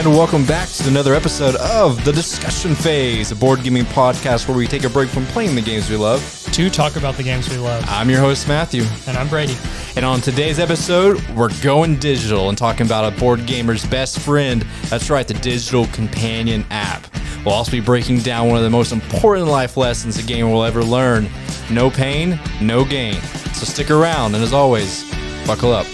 And welcome back to another episode of The Discussion Phase, a board gaming podcast where we take a break from playing the games we love. to talk about the games we love. I'm your host, Matthew. And I'm Brady. And on today's episode, we're going digital and talking about a board gamer's best friend. That's right, the Digital Companion app. We'll also be breaking down one of the most important life lessons a gamer will ever learn no pain, no gain. So stick around, and as always, buckle up.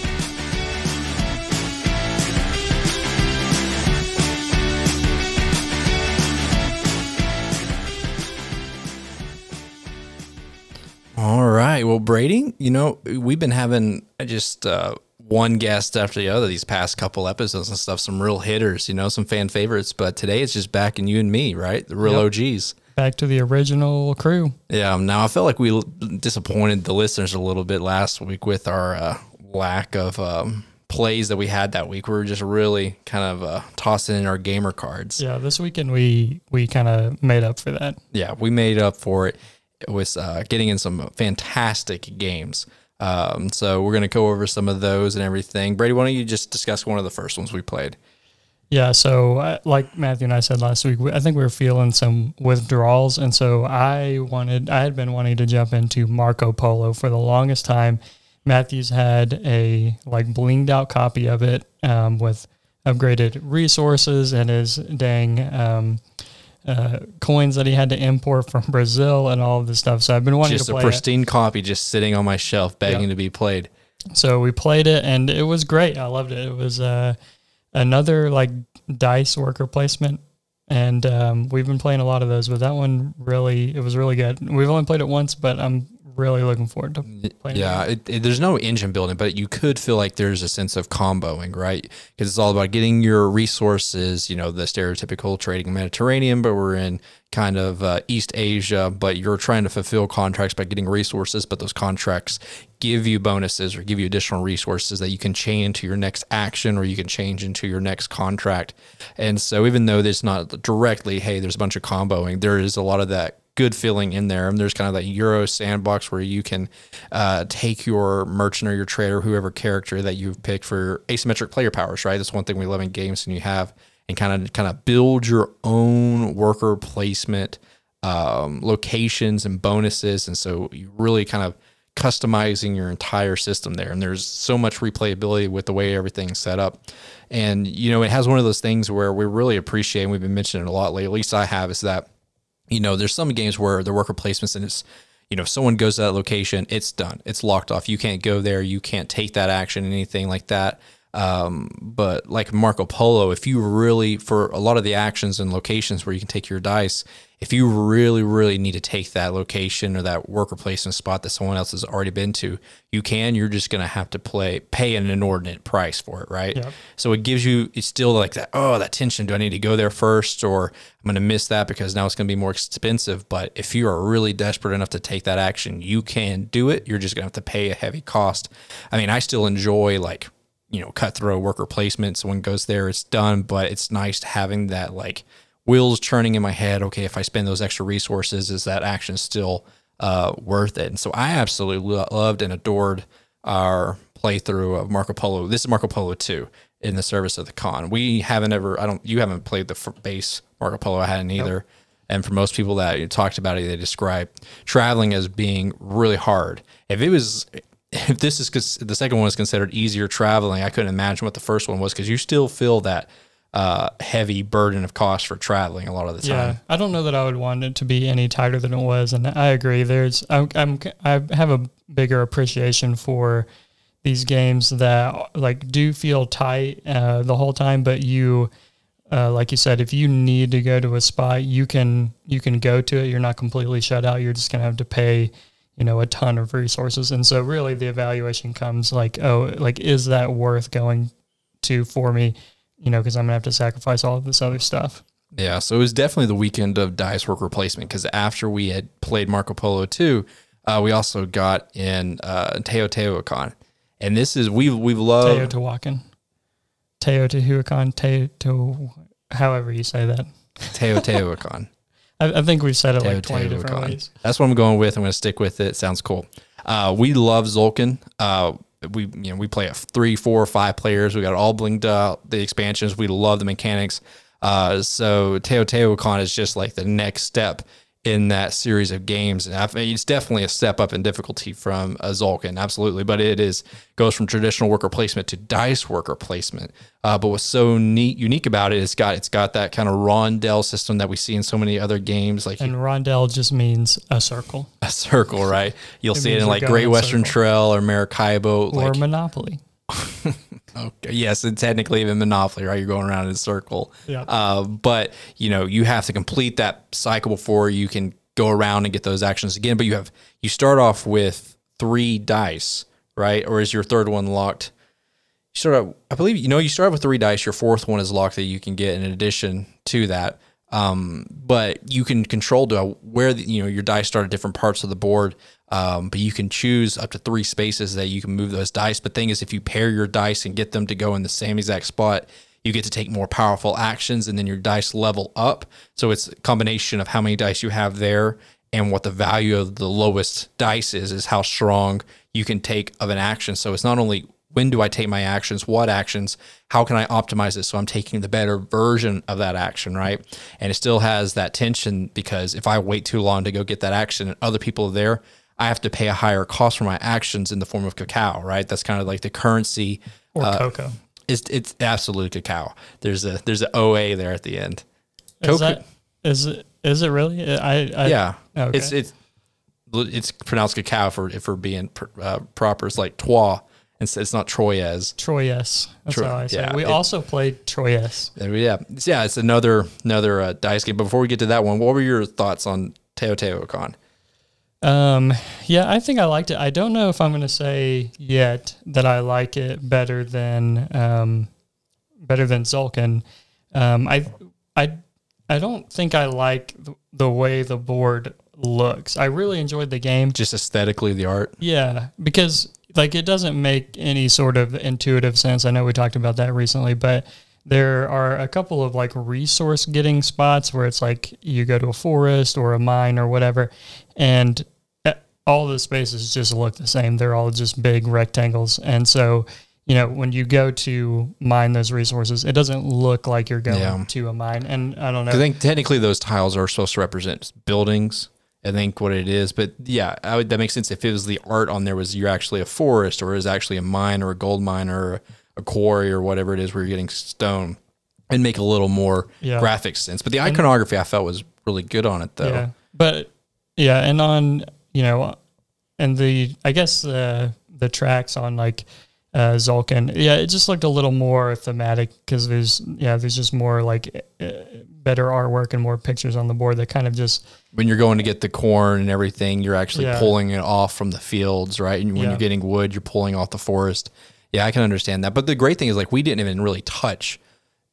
Right. Well, Brady, you know, we've been having just uh, one guest after the other these past couple episodes and stuff, some real hitters, you know, some fan favorites. But today it's just back in you and me, right? The real Yep. OGs. Back to the original crew. Yeah. Now I felt like we disappointed the listeners a little bit last week with our uh, lack of um, plays that we had that week. We were just really kind of uh, tossing in our gamer cards. Yeah, this weekend we we kind of made up for that. yeah, we made up for it with uh, getting in some fantastic games. Um, so we're gonna go over some of those and everything. Brady, why don't you just discuss one of the first ones we played? Yeah, so uh, like Matthew and I said last week, we, I think we were feeling some withdrawals, and so I wanted, I had been wanting to jump into Marco Polo for the longest time. Matthew's had a like blinged out copy of it um, with upgraded resources and his dang um, uh, coins that he had to import from Brazil and all of this stuff. So I've been wanting Just to a play it. pristine copy, just sitting on my shelf, begging Yeah. to be played. So we played it and it was great. I loved it. It was uh, another like dice worker placement. And um, we've been playing a lot of those, but that one really, it was really good. We've only played it once, but I'm really looking forward to playing Yeah, it. it, there's no engine building, but you could feel like there's a sense of comboing, right? Because it's all about getting your resources. You know, the stereotypical trading Mediterranean, but we're in kind of uh, East Asia. But you're trying to fulfill contracts by getting resources, but those contracts give you bonuses or give you additional resources that you can chain into your next action or you can change into your next contract. And so, even though there's not directly, hey, there's a bunch of comboing, there is a lot of that good feeling in there. And there's kind of that Euro sandbox where you can uh, take your merchant or your trader, whoever character that you've picked for asymmetric player powers, right? That's one thing we love in games, and you have and kind of kind of build your own worker placement um, locations and bonuses, and so you really kind of customizing your entire system there. And there's so much replayability with the way everything's set up. And you know, it has one of those things where we really appreciate, and we've been mentioning it a lot lately. At least I have, is that you know, there's some games where the worker placements and it's, you know, if someone goes to that location, it's done. It's locked off. You can't go there. You can't take that action, anything like that. Um, but like Marco Polo, if you really, for a lot of the actions and locations where you can take your dice, if you really, really need to take that location or that worker placement spot that someone else has already been to, you can. You're just going to have to play, pay an inordinate price for it, right? Yep. So it gives you, it's still like that, oh, that tension. Do I need to go there first or I'm going to miss that because now it's going to be more expensive? But if you are really desperate enough to take that action, you can do it. You're just going to have to pay a heavy cost. I mean, I still enjoy like, you know, cutthroat worker placement. So when it goes there, it's done, but it's nice having that like wheels churning in my head. Okay, if I spend those extra resources, is that action still uh, worth it? And so I absolutely lo- loved and adored our playthrough of Marco Polo. This is Marco Polo 2 in the service of the Khan. We haven't ever, I don't, you haven't played the base Marco Polo. I hadn't either. And for most people that you talked about it, they describe traveling as being really hard. If it was, if this is because the second one is considered easier traveling, I couldn't imagine what the first one was because you still feel that uh, heavy burden of cost for traveling a lot of the time. Yeah, I don't know that I would want it to be any tighter than it was, and I agree. There's, I'm, I'm I have a bigger appreciation for these games that like do feel tight uh, the whole time, but you, uh, like you said, if you need to go to a spot, you can you can go to it. You're not completely shut out. You're just gonna have to pay, you know, a ton of resources, and so really the evaluation comes like, oh, like is that worth going to for me? You know, because I'm gonna have to sacrifice all of this other stuff. Yeah, so it was definitely the weekend of dice worker placement because after we had played Marco Polo 2, uh, we also got in uh, Teotihuacan. And this is, we've, we've loved, Teotihuacan. Teotihuacan. Teo, however you say that. Teotihuacan. I, I think we've said it like 20 different Teotihuacan. ways. That's what I'm going with. I'm going to stick with it. Sounds cool. Uh, we love Tzolk'in. Uh, we you know we play a three, four, five players. We got all blinged out. The expansions. We love the mechanics. Uh, so Teotihuacan is just like the next step in that series of games. And I mean, it's definitely a step up in difficulty from a Tzolk'in, absolutely. But it is goes from traditional worker placement to dice worker placement. Uh, but what's so neat, unique about it, it's got it's got that kind of rondel system that we see in so many other games. Like And rondel just means a circle a circle, right? You'll see it in like Great Western. Trail or Maracaibo. or Like, monopoly. Okay, yes, and technically even Monopoly, right? You're going around in a circle. Yeah. Uh, but you know, you have to complete that cycle before you can go around and get those actions again. But you have you start off with three dice, right? Or is your third one locked? You start out, I believe you know you start with three dice. Your fourth one is locked that you can get in addition to that. Um, but you can control to where the, you know your dice start at different parts of the board. Um, but you can choose up to three spaces that you can move those dice. But thing is, if you pair your dice and get them to go in the same exact spot, you get to take more powerful actions, and then your dice level up. So it's a combination of how many dice you have there and what the value of the lowest dice is, is how strong you can take of an action. So it's not only when do I take my actions, what actions, how can I optimize it so I'm taking the better version of that action, right? And it still has that tension because if I wait too long to go get that action and other people are there, I have to pay a higher cost for my actions in the form of cacao, right? That's kind of like the currency. Or uh, cocoa. It's it's absolute cacao. There's a there's an OA there at the end. Is that is it is it really? I, I yeah, okay. it's it's it's pronounced cacao for if we're being pr- uh, proper. It's like trois. It's, it's not Troyes. Troyes. That's Tro- how I say. yeah, it. we it- also played Troyes. Yeah, yeah, it's another another uh, dice game. But before we get to that one, what were your thoughts on Teotihuacan? Um, yeah, I think I liked it. I don't know if I'm going to say yet that I like it better than um, better than Tzolk'in. Um, I I I don't think I like the, the way the board looks. I really enjoyed the game. Just aesthetically, the art. Yeah, because like it doesn't make any sort of intuitive sense. I know we talked about that recently, but there are a couple of like resource getting spots where it's like you go to a forest or a mine or whatever, and uh, all the spaces just look the same. They're all just big rectangles, and so you know when you go to mine those resources, it doesn't look like you're going Yeah. to a mine. And I don't know. I think technically those tiles are supposed to represent buildings. I think what it is, but yeah, I would, that makes sense. If it was the art on there was you're actually a forest or is actually a mine or a gold mine or a quarry or whatever it is where you're getting stone, and make a little more Yeah. graphic sense. But the iconography I felt was really good on it though. Yeah, but yeah, and on you know, and the I guess the the tracks on like uh, Tzolk'in, yeah, it just looked a little more thematic because there's yeah, there's just more like uh, better artwork and more pictures on the board that kind of just when you're going to get the corn and everything, you're actually Yeah. pulling it off from the fields, right? And when Yeah. you're getting wood, you're pulling off the forest. Yeah, I can understand that. But the great thing is, like, we didn't even really touch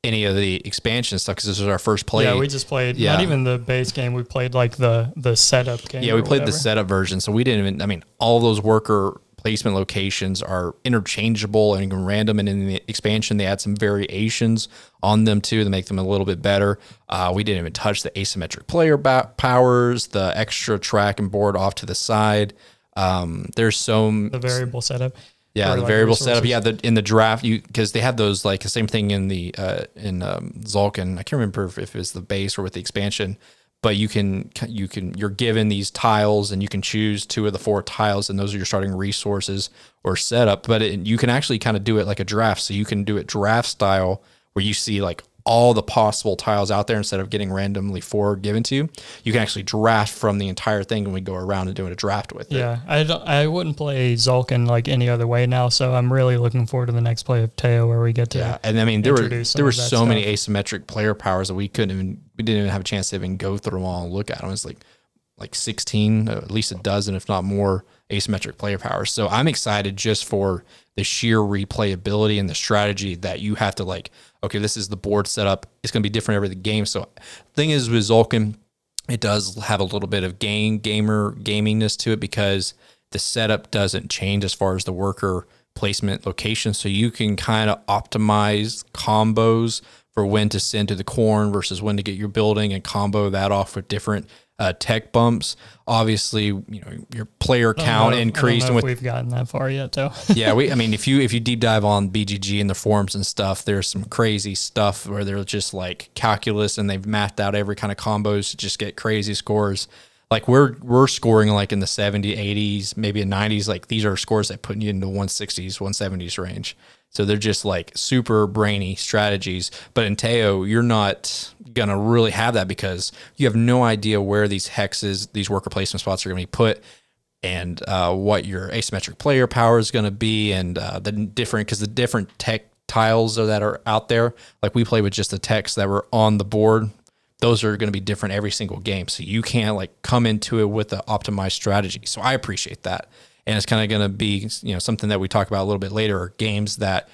any of the expansion stuff because this was our first play. yeah, we just played Yeah. not even the base game. We played like the the setup game. Yeah, we played the setup version, so we didn't even. I mean, all those worker placement locations are interchangeable and random, and in the expansion, they add some variations on them too to make them a little bit better. Uh, we didn't even touch the asymmetric player powers, the extra track and board off to the side. Um, there's so the variable setup. yeah, the like, variable setup. Yeah, the in the draft you because they have those like the same thing in the uh, in um, Tzolk'in. I can't remember if, if it was the base or with the expansion, but you can you can you're given these tiles and you can choose two of the four tiles and those are your starting resources or setup. But it, you can actually kind of do it like a draft. So you can do it draft style where you see like all the possible tiles out there instead of getting randomly four given to you. You can actually draft from the entire thing and we go around and doing a draft with it. Yeah, I don't. I wouldn't play Tzolk'in like any other way now. So I'm really looking forward to the next play of Teo, where we get to. Yeah, and I mean there were there were so many asymmetric player powers that we couldn't even we didn't even have a chance to even go through them all and look at them. It's like like sixteen, uh, at least a dozen, if not more, asymmetric player powers. So I'm excited just for the sheer replayability and the strategy that you have to like. Okay, this is the board setup. It's going to be different every game. So thing is with Tzolk'in, it does have a little bit of game gamer gamingness to it because the setup doesn't change as far as the worker placement location. So you can kind of optimize combos for when to send to the corn versus when to get your building and combo that off with different uh, tech bumps. Obviously, you know your player count know if- I don't increased, and with we've gotten that far yet, though. yeah, we. I mean, if you if you deep dive on BGG and the forums and stuff, there's some crazy stuff where they're just like calculus and they've mapped out every kind of combos to just get crazy scores. Like we're we're scoring like in the 70s, 80s, maybe in 90s. Like these are scores that put you into 160s, 170s range. So they're just like super brainy strategies. But in Teo, you're not gonna really have that because you have no idea where these hexes, these worker placement spots are gonna be put and uh, what your asymmetric player power is going to be, and uh, the different because the different tech tiles that are out there. Like we play with just the techs that were on the board. Those are going to be different every single game, so you can't like come into it with an optimized strategy. So I appreciate that, and it's kind of going to be you know something that we talk about a little bit later. Are games that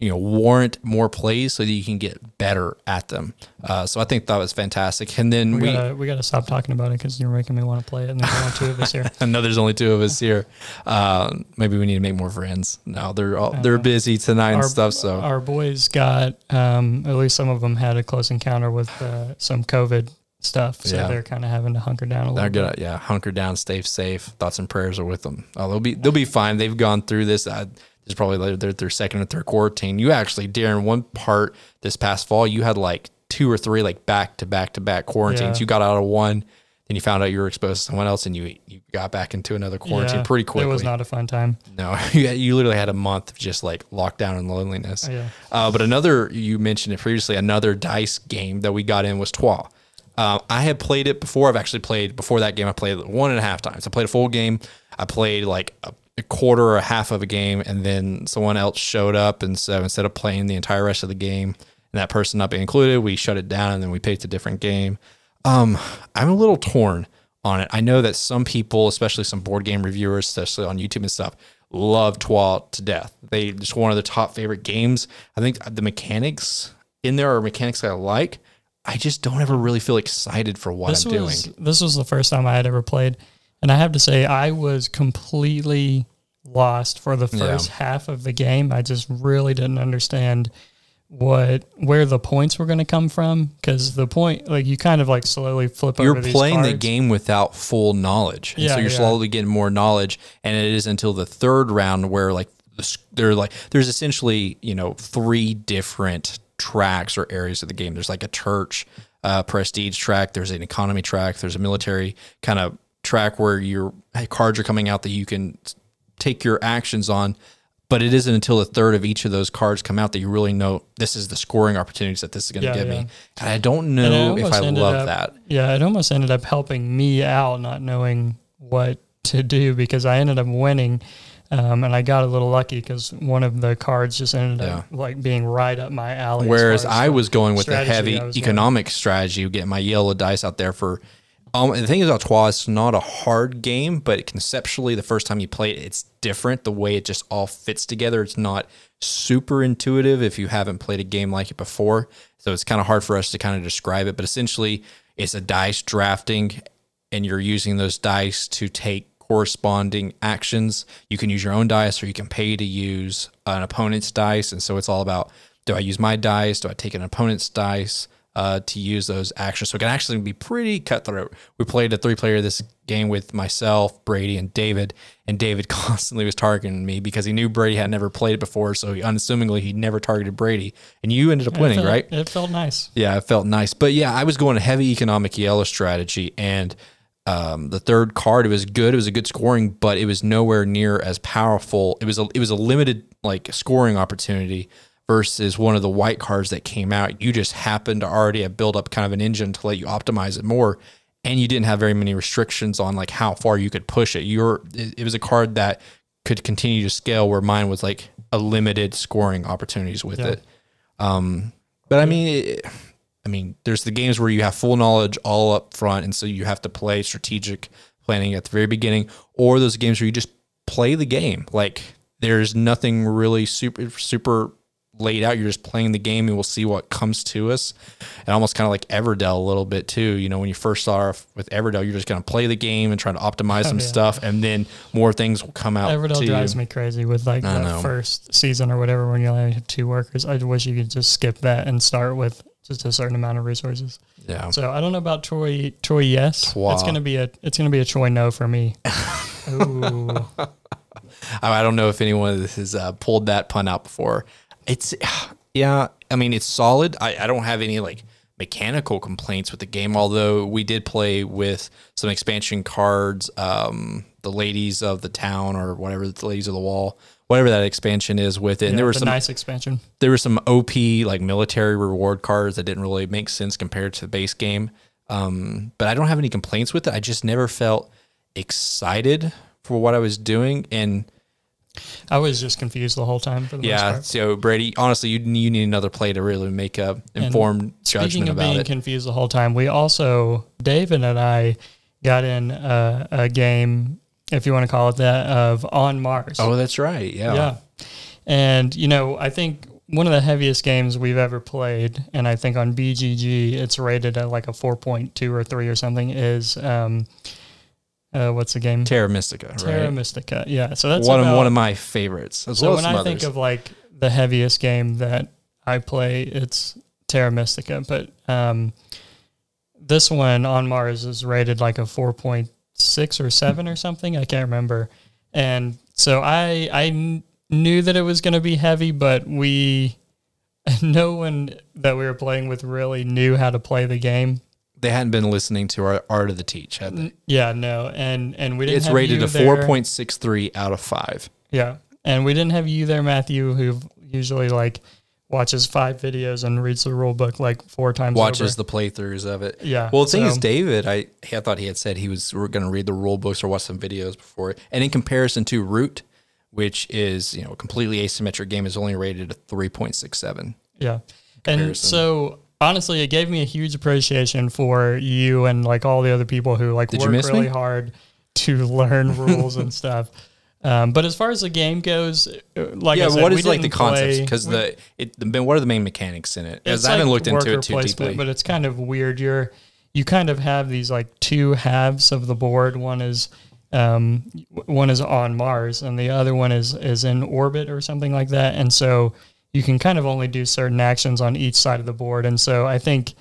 you know warrant more plays so that you can get better at them. Uh, so I think that was fantastic. And then We we, gotta we gotta stop talking about it because you're making me want to play it, and there's only two of us here. I know there's only two of us here. Uh, maybe we need to make more friends. No, they're all, they're busy tonight and our, stuff. So our boys got um, at least some of them had a close encounter with uh, some COVID stuff, so Yeah. they're kind of having to hunker down a they're little gonna yeah hunker down, stay safe. Thoughts and prayers are with them. Oh, they'll be they'll be fine. They've gone through this. Uh, this is probably their their second or third quarantine. You actually, during one part this past fall, you had like two or three like back to back to back quarantines. Yeah. You got out of one, then you found out you were exposed to someone else, and you you got back into another quarantine Yeah, pretty quickly. It was not a fun time. No, you, you literally had a month of just like lockdown and loneliness. Yeah. Uh, but another, you mentioned it previously, another dice game that we got in was Troyes. Uh, I had played it before. I've actually played before that game. I played one and a half times. I played a full game. I played like a, a quarter or a half of a game, and then someone else showed up, and so instead of playing the entire rest of the game, and that person not being included, we shut it down, and then we picked a different game. Um, I'm a little torn on it. I know that some people, especially some board game reviewers, especially on YouTube and stuff, love Troyes to death. They just one of their top favorite games. I think the mechanics in there are mechanics I like. I just don't ever really feel excited for what This I'm was doing. this was the first time I had ever played, and I have to say I was completely lost for the Yeah. first half of the game. I just really didn't understand what where the points were going to come from because the point like you kind of like slowly flip You're over these playing the game without full knowledge, and so you're yeah. slowly getting more knowledge. And it is until the third round where like they're like there's essentially you know three different tracks or areas of the game. There's like a church, uh, prestige track. There's an economy track. There's a military kind of track where your cards are coming out that you can take your actions on. But it isn't until a third of each of those cards come out that you really know this is the scoring opportunities that this is going to Yeah, give yeah. me. And I don't know if I love up- that. Yeah, it almost ended up helping me out not knowing what to do because I ended up winning. Um, and I got a little lucky because one of the cards just ended up like being right up my alley. Whereas I was going with the heavy was going. economic strategy, getting my yellow dice out there for. Um, the thing is about Troyes, it's not a hard game, but conceptually, the first time you play it, it's different. The way it just all fits together, it's not super intuitive if you haven't played a game like it before. So it's kind of hard for us to kind of describe it. But essentially, it's a dice drafting, and you're using those dice to take corresponding actions. You can use your own dice, or you can pay to use an opponent's dice. And so it's all about do I use my dice? Do I take an opponent's dice uh, to use those actions? So it can actually be pretty cutthroat. We played a three player this game with myself, Brady, and David. And David constantly was targeting me because he knew Brady had never played it before. So he, unassumingly, he never targeted Brady. And you ended up It winning, felt- right? It felt nice. Yeah, it felt nice. But yeah, I was going a heavy economic yellow strategy and um, the third card, it was good. It was a good scoring, but it was nowhere near as powerful. It was a it was a limited like scoring opportunity versus one of the white cards that came out. You just happened to already have built up kind of an engine to let you optimize it more. And you didn't have very many restrictions on like how far you could push it. You're it, it was a card that could continue to scale where mine was like a limited scoring opportunities with Yeah. it. Um, but I mean, it, I mean, there's the games where you have full knowledge all up front, and so you have to play strategic planning at the very beginning, or those games where you just play the game. Like there's nothing really super super laid out. You're just playing the game, and we'll see what comes to us. And almost kind of like Everdell a little bit too. You know, when you first start off with Everdell, you're just gonna play the game and try to optimize some yeah. stuff, and then more things will come out. Everdell to drives you. me crazy with like I the know. first season or whatever when you only have two workers. I wish you could just skip that and start with just a certain amount of resources. Yeah. So I don't know about Troy. Troy, yes, Trois. it's gonna be a it's gonna be a Troy no for me. Ooh, I I don't know if anyone has uh, pulled that pun out before. It's yeah. I mean, it's solid. I, I don't have any like mechanical complaints with the game. Although we did play with some expansion cards, um, the ladies of the town or whatever the ladies of the wall, whatever that expansion is with it. And yeah, there were the some nice expansion. there were some OP like military reward cards that didn't really make sense compared to the base game. Um, but I don't have any complaints with it. I just never felt excited for what I was doing. And I was just confused the whole time. For the most yeah, part. so Brady, honestly, you you need another play to really make a informed Speaking judgment of about being it. confused the whole time, we also David and I got in a, a game, if you want to call it that, of on Mars. oh, that's right. Yeah. yeah, and you know, I think one of the heaviest games we've ever played, and I think on BGG it's rated at like a four point two or three or something. Is um, uh, what's the game? Terra Mystica, Terra right? Mystica. Yeah, so that's one of one of my favorites, as so well when as I think of like the heaviest game that I play, it's Terra Mystica. But um, this one on Mars is rated like a four point six or seven or something. I can't remember. And so I I kn- knew that it was going to be heavy, but we no one that we were playing with really knew how to play the game. they hadn't been listening to our Art of the Teach, had they? Yeah, no, and and we didn't. It's rated a four point six three out of five. Yeah. And we didn't have you there, Matthew, who usually like watches five videos and reads the rule book like four times. watches over. the playthroughs of it. Yeah, Well, the thing is, David, I I thought he had said he was going to read the rule books or watch some videos before. And in comparison to Root, which is you know a completely asymmetric game, is only rated a three point six seven. Yeah. And so honestly, it gave me a huge appreciation for you and like all the other people who like Did work really me? hard to learn rules and stuff. Um, but as far as the game goes, uh, like I Yeah, said, what we like the concepts? Because the it the, what are the main mechanics in it? As I haven't like looked into it too deeply. but it's kind of weird. You're you kind of have these like two halves of the board. One is um, one is on Mars, and the other one is is in orbit or something like that. And so you can kind of only do certain actions on each side of the board. And so I think,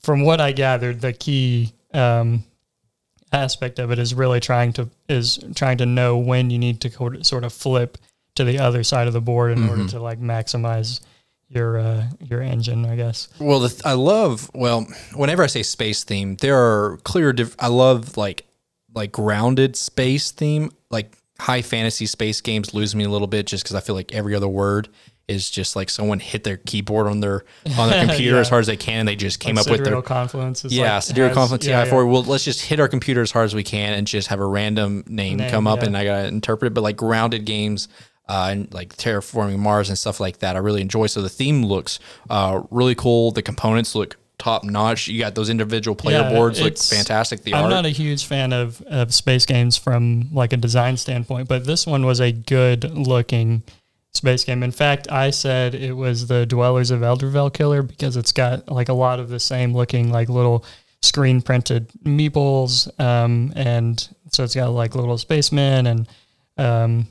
from what I gathered, the key um, aspect of it is really trying to is trying to know when you need to sort of flip to the other side of the board in order to like maximize your uh, your engine, I guess. Well, the th- I love well, whenever I say space theme, there are clear. Diff- I love like like grounded space theme. Like high fantasy space games lose me a little bit just because I feel like every other word is just like someone hit their keyboard on their on their computer Yeah. as hard as they can, and they just came Like up with their confluence. Is yeah, like, Sidereal Confluence yeah, AI4. yeah. Well, let's just hit our computer as hard as we can and just have a random name, Name, come up yeah. and I got to interpret it. But like grounded games uh, and like terraforming Mars and stuff like that, I really enjoy. So the theme looks uh, really cool. The components look top notch. You got those individual player Yeah, boards look fantastic. The I'm art. not a huge fan of, of space games from like a design standpoint, but this one was a good looking space game. In fact, I said it was the Dwellers of Eldervale killer because it's got like a lot of the same looking like little screen printed meeples, um, and so it's got like little spacemen and um,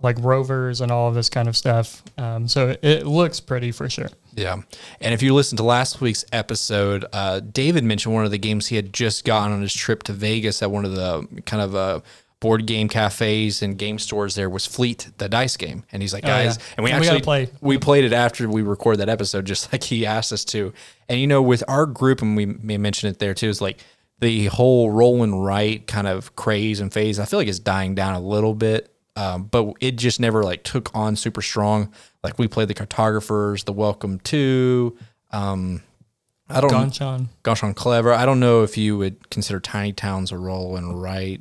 like rovers and all of this kind of stuff. Um, so it, looks pretty for sure. Yeah. And if you listen to last week's episode, uh, David mentioned one of the games he had just gotten on his trip to Vegas at one of the kind of uh, board game cafes and game stores there was Fleet, the dice game. And he's like, Oh, yeah. guys, and we And actually gotta play. we played it after we recorded that episode, just like he asked us to. And you know, with our group, and we may mention it there too, is like the whole roll and write kind of craze and phase. I feel like it's dying down a little bit. Um, but it just never like took on super strong. Like we played the cartographers, the welcome to, um, I don't Gonchon. Ganz Schön Clever. I don't know if you would consider Tiny Towns a roll and write.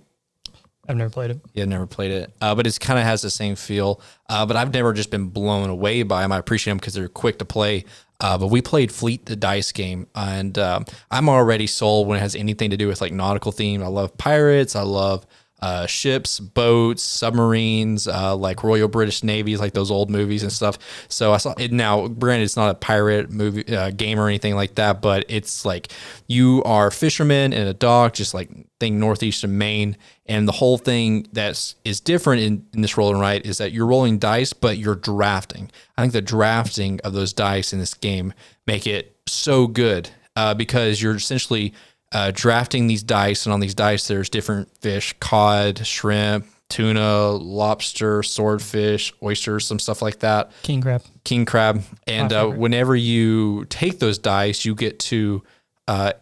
I've never played it. Yeah, never played it, uh, but it kind of has the same feel. Uh, but I've never just been blown away by them. I appreciate them because they're quick to play. Uh, but we played Fleet the dice game, and um, I'm already sold when it has anything to do with like nautical theme. I love pirates. I love uh, ships, boats, submarines, uh, like Royal British Navies, like those old movies and stuff. So I saw it now. Granted, it's not a pirate movie uh, game or anything like that, but it's like you are fishermen in a dock, just like thing northeastern Maine, and the whole thing that's is different in, in this roll and write is that you're rolling dice, but you're drafting. I think the drafting of those dice in this game make it so good uh, because you're essentially uh, drafting these dice, and on these dice, there's different fish cod, shrimp, tuna, lobster, swordfish, oysters, some stuff like that. King crab. King crab. And uh, whenever you take those dice, you get to uh,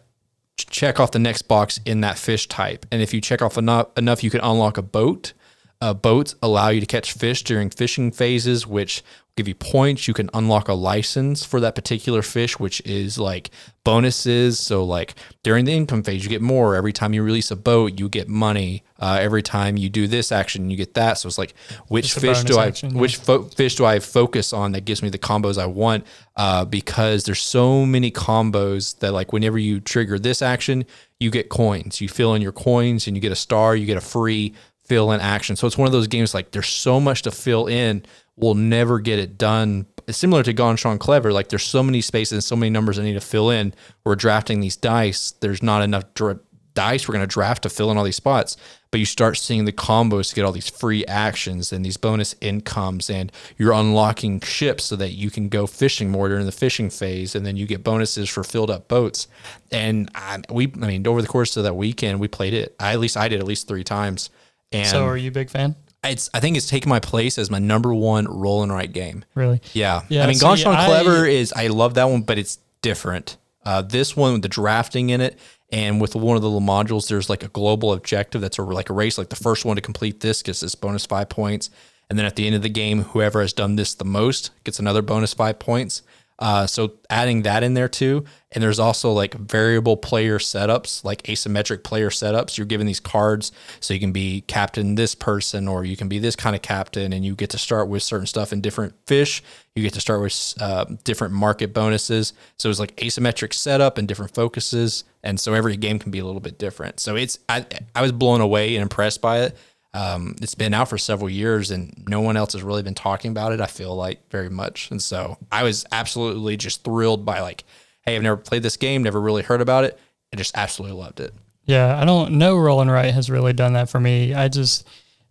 check off the next box in that fish type. And if you check off enough, enough you can unlock a boat. Uh, boats allow you to catch fish during fishing phases, which give you points. You can unlock a license for that particular fish, which is like bonuses. So, like during the income phase, you get more. Every time you release a boat, you get money. Uh, every time you do this action, you get that. So it's like, which fish do I, action, which fo- fish do I focus on that gives me the combos I want? Uh, because there's so many combos that like whenever you trigger this action, you get coins. You fill in your coins and you get a star. You get a free fill in action. So it's one of those games like there's so much to fill in we'll never get it done. It's similar to Ganz Schön Clever. Like there's so many spaces and so many numbers I need to fill in. We're drafting these dice. There's not enough dra- dice we're going to draft to fill in all these spots. But you start seeing the combos to get all these free actions and these bonus incomes, and you're unlocking ships so that you can go fishing more during the fishing phase, and then you get bonuses for filled up boats. And I, we, I mean, over the course of that weekend, we played it. I, at least I did at least three times. And so, are you a big fan? it's I think it's taken my place as my number one roll and write game. Really? Yeah. Yeah. I mean, Ganz Schön Clever is I love that one, but it's different. Uh, this one with the drafting in it, and with one of the little modules, there's like a global objective that's a, like a race. Like the first one to complete this gets this bonus five points, and then at the end of the game, whoever has done this the most gets another bonus five points. Uh, so adding that in there too, and there's also like variable player setups, like asymmetric player setups. You're given these cards, so you can be captain this person, or you can be this kind of captain, and you get to start with certain stuff in different fish. You get to start with uh, different market bonuses. So it's like asymmetric setup and different focuses, and so every game can be a little bit different. So it's I I was blown away and impressed by it. Um, it's been out for several years and no one else has really been talking about it. I feel like very much. And so I was absolutely just thrilled by like, Hey, I've never played this game, never really heard about it. I just absolutely loved it. Yeah. I don't know. Rolling Write has really done that for me. I just,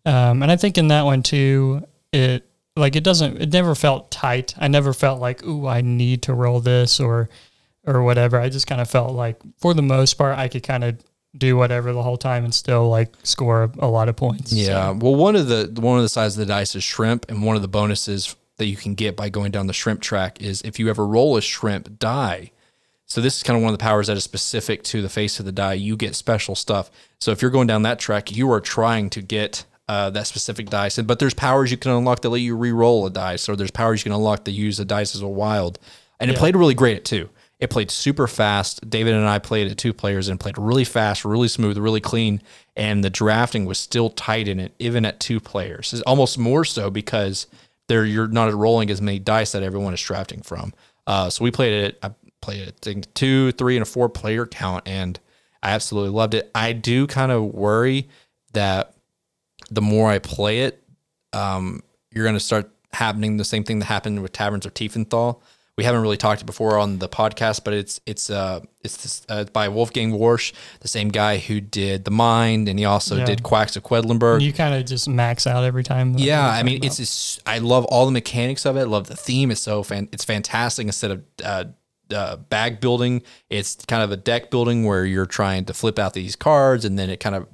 um, and I think in that one too, it, like it doesn't, it never felt tight. I never felt like, Ooh, I need to roll this or, or whatever. I just kind of felt like for the most part, I could kind of do whatever the whole time and still like score a lot of points. Yeah. So. Well, one of the one of the sides of the dice is shrimp, and one of the bonuses that you can get by going down the shrimp track is if you ever roll a shrimp die. So this is kind of one of the powers that is specific to the face of the die. You get special stuff. So if you're going down that track, you are trying to get uh, that specific dice. But there's powers you can unlock that let you re-roll a dice, or there's powers you can unlock that use a dice as a wild. And it played really great at two. It played super fast. David and I played it two players and played really fast, really smooth, really clean. And the drafting was still tight in it, even at two players. It's almost more so because there you're not rolling as many dice that everyone is drafting from. Uh, so we played it. I played it I think two, three, and a four player count, and I absolutely loved it. I do kind of worry that the more I play it, um, you're going to start happening the same thing that happened with Taverns of Tiefenthal, we haven't really talked before on the podcast, but it's it's uh it's this, uh, by Wolfgang Warsch, the same guy who did The Mind, and he also yeah. did Quacks of Quedlinburg. You kind of just max out every time. Yeah, I mean, it's just, I love all the mechanics of it. I love the theme. It's so fan, it's fantastic. Instead of uh, uh, bag building, it's kind of a deck building where you're trying to flip out these cards, and then it kind of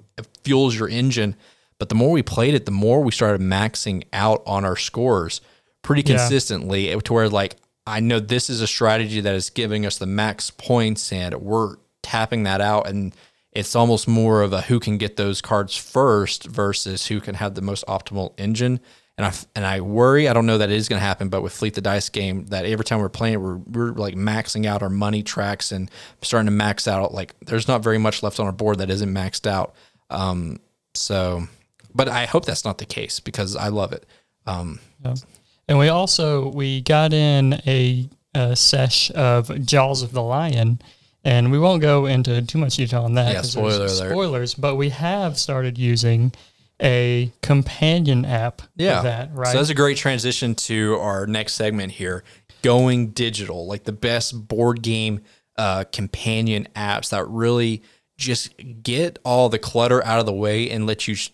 fuels your engine. But the more we played it, the more we started maxing out on our scores pretty consistently yeah. to where like I know this is a strategy that is giving us the max points and we're tapping that out and it's almost more of a who can get those cards first versus who can have the most optimal engine. And I and I worry, I don't know that it is going to happen, but with Fleet the Dice game, that every time we're playing, we're we're like maxing out our money tracks and starting to max out. Like there's not very much left on our board that isn't maxed out. Um, so, but I hope that's not the case because I love it. Um, yeah. And we also we got in a, a sesh of Jaws of the Lion, and we won't go into too much detail on that. Yeah, spoiler spoilers, but we have started using a companion app Yeah. for that, right? So that's a great transition to our next segment here going digital, like the best board game uh, companion apps that really just get all the clutter out of the way and let you. sh-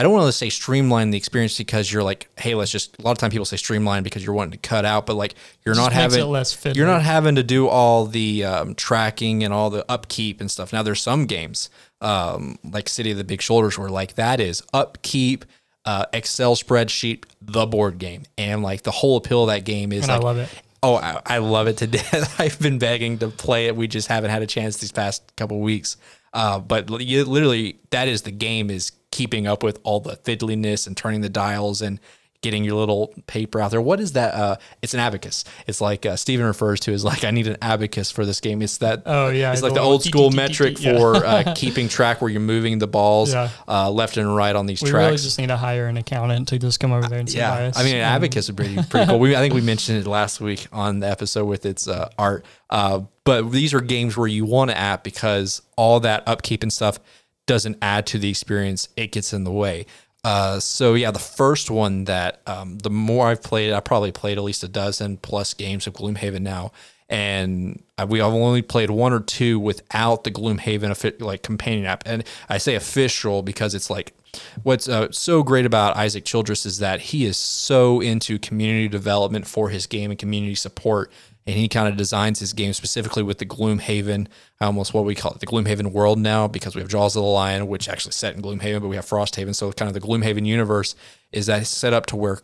I don't want to say streamline the experience because you're like, hey, let's just. A lot of time people say streamline because you're wanting to cut out, but like you're not having you're not having to do all the um, tracking and all the upkeep and stuff. Now there's some games um, like City of the Big Shoulders where like that is upkeep, uh, Excel spreadsheet, the board game, and like the whole appeal of that game is And I love it. Oh, I, I love it to death. I've been begging to play it. We just haven't had a chance these past couple of weeks. Uh, but literally, that is the game is keeping up with all the fiddliness and turning the dials and getting your little paper out there. What is that? Uh, it's an abacus. It's like uh, Steven refers to as like I need an abacus for this game. It's that. Oh, yeah, It's like the old school metric for uh, keeping track where you're moving the balls uh, left and right on these we tracks. really just need to hire an accountant to just come over there and by Yeah. I mean, an abacus would be pretty cool. We, I think we mentioned it last week on the episode with its uh, art. Uh, but these are games where you want an app because all that upkeep and stuff doesn't add to the experience; it gets in the way. Uh, so yeah, the first one that um, the more I've played, I probably played at least a dozen plus games of Gloomhaven now, and we have only played one or two without the Gloomhaven like companion app. And I say official because it's like what's uh, so great about Isaac Childres is that he is so into community development for his game and community support. And he kind of designs his game specifically with the Gloomhaven, almost what we call it, the Gloomhaven world now, because we have Jaws of the Lion, which actually set in Gloomhaven, but we have Frosthaven. So kind of the Gloomhaven universe is that set up to where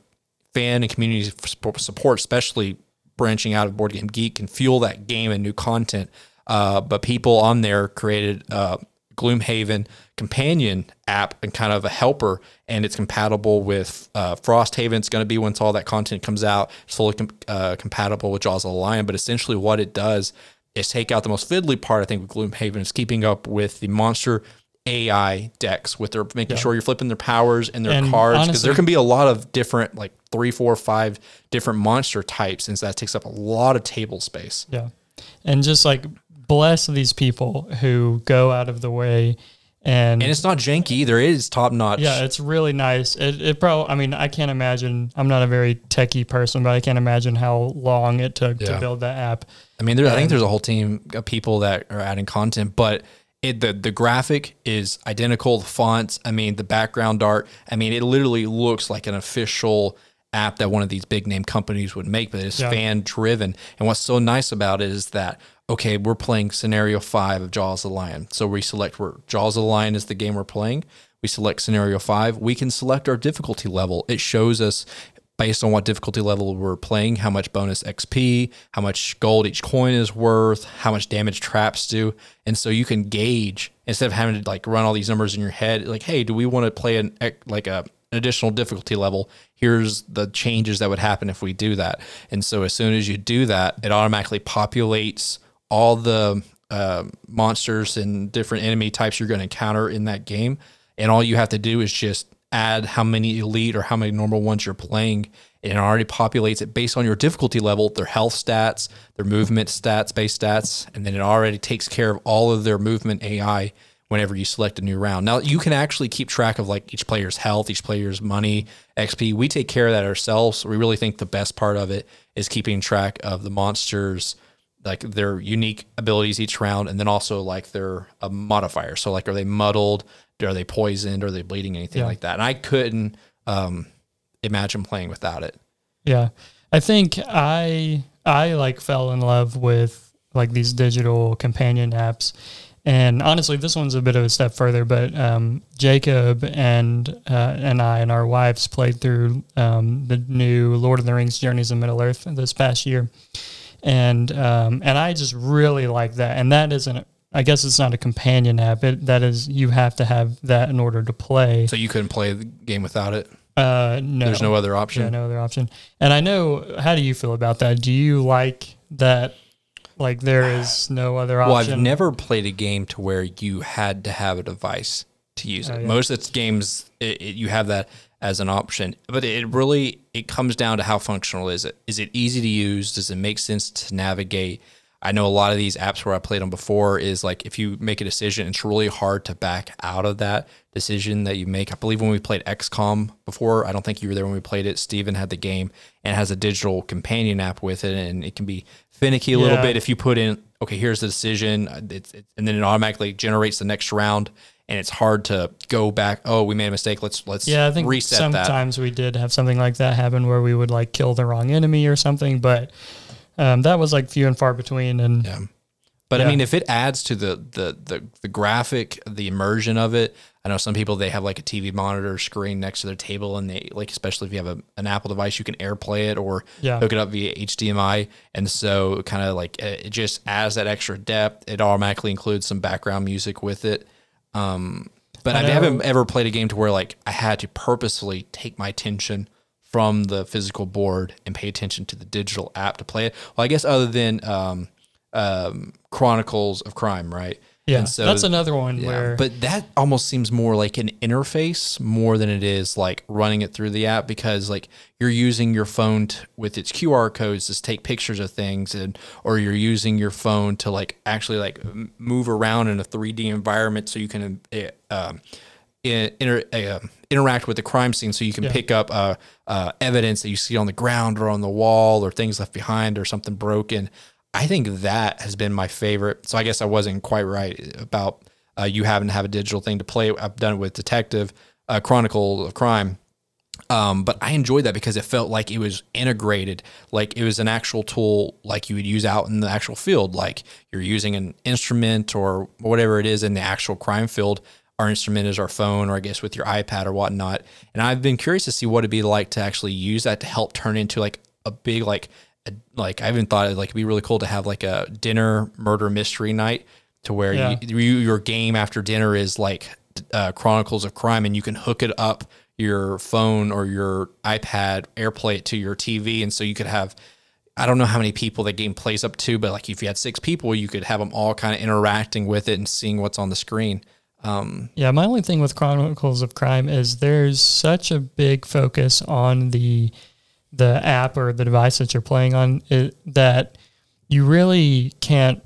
fan and community support, especially branching out of Board Game Geek, can fuel that game and new content. Uh, but people on there created uh, Gloomhaven companion app and kind of a helper, and it's compatible with uh, Frosthaven. It's going to be once all that content comes out. It's fully com- uh, compatible with Jaws of the Lion. But essentially, what it does is take out the most fiddly part. I think with Gloomhaven is keeping up with the monster. AI decks with their making sure you're flipping their powers and their And cards because there can be a lot of different like three, four, five different monster types, and so that takes up a lot of table space. Yeah. And just like bless these people who go out of the way and, And it's not janky either; it is top notch. yeah, it's really nice. It, it probably, I mean, I can't imagine, I'm not a very techie person, but I can't imagine how long it took Yeah. to build that app. I mean, there, I think there's a whole team of people that are adding content, but it the the graphic is identical. The fonts, I mean, the background art. I mean, it literally looks like an official app that one of these big name companies would make, but it's Yeah. fan driven. And what's so nice about it is that okay, we're playing scenario five of Jaws of the Lion, so we select where Jaws of the Lion is the game we're playing. We select scenario five. We can select our difficulty level. It shows us based on what difficulty level we're playing, how much bonus XP, how much gold each coin is worth, how much damage traps do. And so you can gauge instead of having to like run all these numbers in your head, like, hey, do we want to play an like a additional difficulty level? Here's the changes that would happen if we do that. And so as soon as you do that, it automatically populates all the uh, monsters and different enemy types you're going to encounter in that game. And all you have to do is just add how many elite or how many normal ones you're playing. And it already populates it based on your difficulty level, their health stats, their movement stats, base stats, and then it already takes care of all of their movement AI whenever you select a new round. Now you can actually keep track of like each player's health, each player's money, XP. We take care of that ourselves. We really think the best part of it is keeping track of the monsters like their unique abilities each round, and then also like their uh, modifiers. So like, are they muddled? Are they poisoned? Are they bleeding? Anything Yeah. like that? And I couldn't um, imagine playing without it. Yeah. I think I I like fell in love with like these digital companion apps. And honestly, this one's a bit of a step further, but um, Jacob and uh, and I and our wives played through um, the new Lord of the Rings: Journeys in Middle Earth this past year, and um, and I just really like that. And that isn't, I guess, it's not a companion app. It, that is, you have to have that in order to play. So you couldn't play the game without it. Uh, no, There's no other yeah, option. no other option. And I know, how do you feel about that? Do you like that? Like there is no other option. Well. I've never played a game to where you had to have a device to use oh, it. Oh, yeah. Most of the games, it, it, you have that as an option, but it really it comes down to how functional is it. Is it easy to use? Does it make sense to navigate? I know a lot of these apps where I played them before is like if you make a decision, it's really hard to back out of that decision that you make. I believe when we played XCOM before, I don't think you were there when we played it. Steven had the game and has a digital companion app with it, and it can be finicky a little Yeah. bit if you put in, okay, here's the decision, uh, it's, it's, and then it automatically generates the next round. And it's hard to go back. Oh, we made a mistake. Let's let's Yeah, I think reset that. sometimes we did have something like that happen where we would like kill the wrong enemy or something, but um, that was like few and far between. And Yeah. But I mean, if it adds to the, the the the graphic, the immersion of it, I know some people they have like a TV monitor screen next to their table, and they like, especially if you have a, an Apple device, you can AirPlay it or Yeah. hook it up via HDMI, and so kind of like it just adds that extra depth. It automatically includes some background music with it. Um, but I, I haven't ever played a game to where like I had to purposefully take my attention from the physical board and pay attention to the digital app to play it. Well, I guess other than um, um, Chronicles of Crime, right? Yeah, And so- that's another one Yeah, where but that almost seems more like an interface more than it is like running it through the app because like you're using your phone t- with its QR codes to take pictures of things and or you're using your phone to like actually like move around in a 3D environment so you can uh, inter, uh, interact with the crime scene so you can Yeah. pick up uh, uh, evidence that you see on the ground or on the wall or things left behind or something broken. I think that has been my favorite. So I guess I wasn't quite right about uh, you having to have a digital thing to play. I've done it with Detective uh, Chronicle of Crime. Um, but I enjoyed that because it felt like it was integrated, like it was an actual tool, like you would use out in the actual field, like you're using an instrument or whatever it is in the actual crime field. Our instrument is our phone, or I guess with your iPad or whatnot. And I've been curious to see what it'd be like to actually use that to help turn into like a big, like, like I even thought it like it'd be really cool to have like a dinner murder mystery night to where Yeah. you, you your game after dinner is like uh, Chronicles of Crime, and you can hook it up your phone or your iPad, AirPlay it to your TV, and so you could have. I don't know how many people that game plays up to, but like if you had six people, you could have them all kind of interacting with it and seeing what's on the screen. Um, Yeah, my only thing with Chronicles of Crime is there's such a big focus on the the app or the device that you're playing on it, that you really can't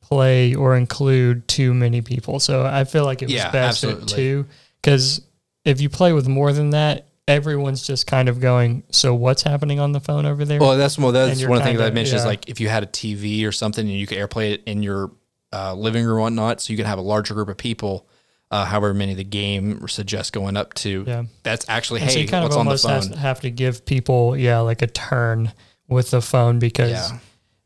play or include too many people. So I feel like it was Yeah, best at two because if you play with more than that, everyone's just kind of going. So what's happening on the phone over there? Well, that's well, that's one of the things I mentioned is like if you had a TV or something and you could AirPlay it in your uh, living room or whatnot, so you can have a larger group of people, uh, however many the game suggests going up to. yeah. That's actually And so hey, you kind what's of on the almost phone? have to give people, yeah, like a turn with the phone because Yeah.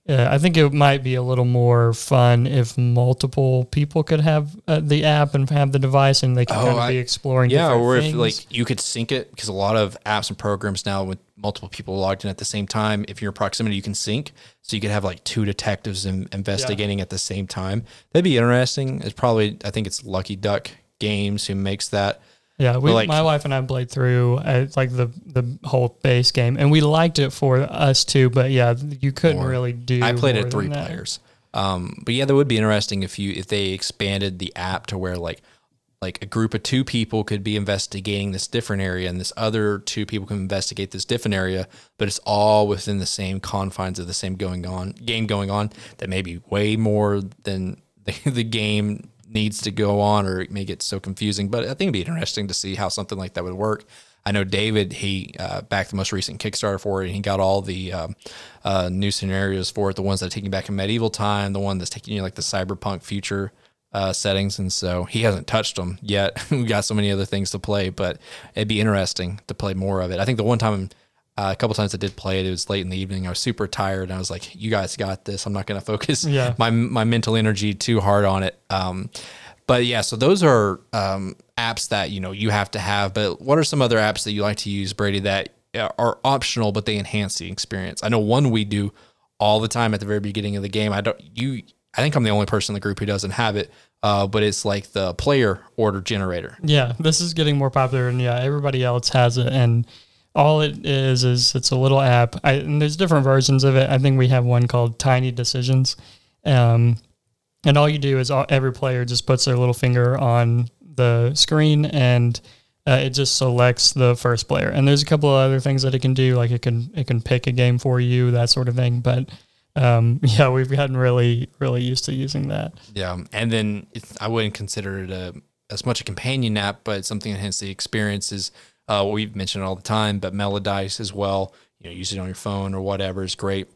Uh, I think it might be a little more fun if multiple people could have uh, the app and have the device and they can Oh, kind of I- be exploring. Yeah, different or if things. like you could sync it because a lot of apps and programs now with multiple people logged in at the same time, if you're in proximity, you can sync. So you could have like two detectives in, investigating at the same time. That'd be interesting. It's probably I think it's Lucky Duck Games who makes that. Yeah, we, like- my wife and I played through uh, like the the whole base game, and we liked it for us too. But yeah, you couldn't More. really do. I played it three players. Um, but yeah, that would be interesting if you if they expanded the app to where like like a group of two people could be investigating this different area and this other two people can investigate this different area, but it's all within the same confines of the same going on game going on that may be way more than the, the game needs to go on or it may get so confusing. But I think it'd be interesting to see how something like that would work. I know David, he uh, backed the most recent Kickstarter for it, and he got all the um, uh, new scenarios for it. The ones that take you back in medieval time, the one that's taking you like the cyberpunk future uh, settings, and so he hasn't touched them yet. we got so many other things to play, but it'd be interesting to play more of it. I think the one time, uh, a couple times I did play it, it was late in the evening. I was super tired, and I was like, "You guys got this. I'm not going to focus Yeah. my my mental energy too hard on it." Um, but yeah, so those are um, apps that you know you have to have. But what are some other apps that you like to use, Brady, that are optional but they enhance the experience? I know one we do all the time at the very beginning of the game. I don't you. I think I'm the only person in the group who doesn't have it, uh, but it's like the player order generator. Yeah, this is getting more popular, and yeah, everybody else has it. And all it is is it's a little app. I, and there's different versions of it. I think we have one called Tiny Decisions, um, and all you do is all, every player just puts their little finger on the screen, and uh, it just selects the first player. And there's a couple of other things that it can do, like it can it can pick a game for you, that sort of thing. But um, yeah, we've gotten really, really used to using that. Yeah, and then I wouldn't consider it a, as much a companion app, but something that enhances the experience is uh, we've mentioned it all the time, but Melodice as well. You know, use it on your phone or whatever is great.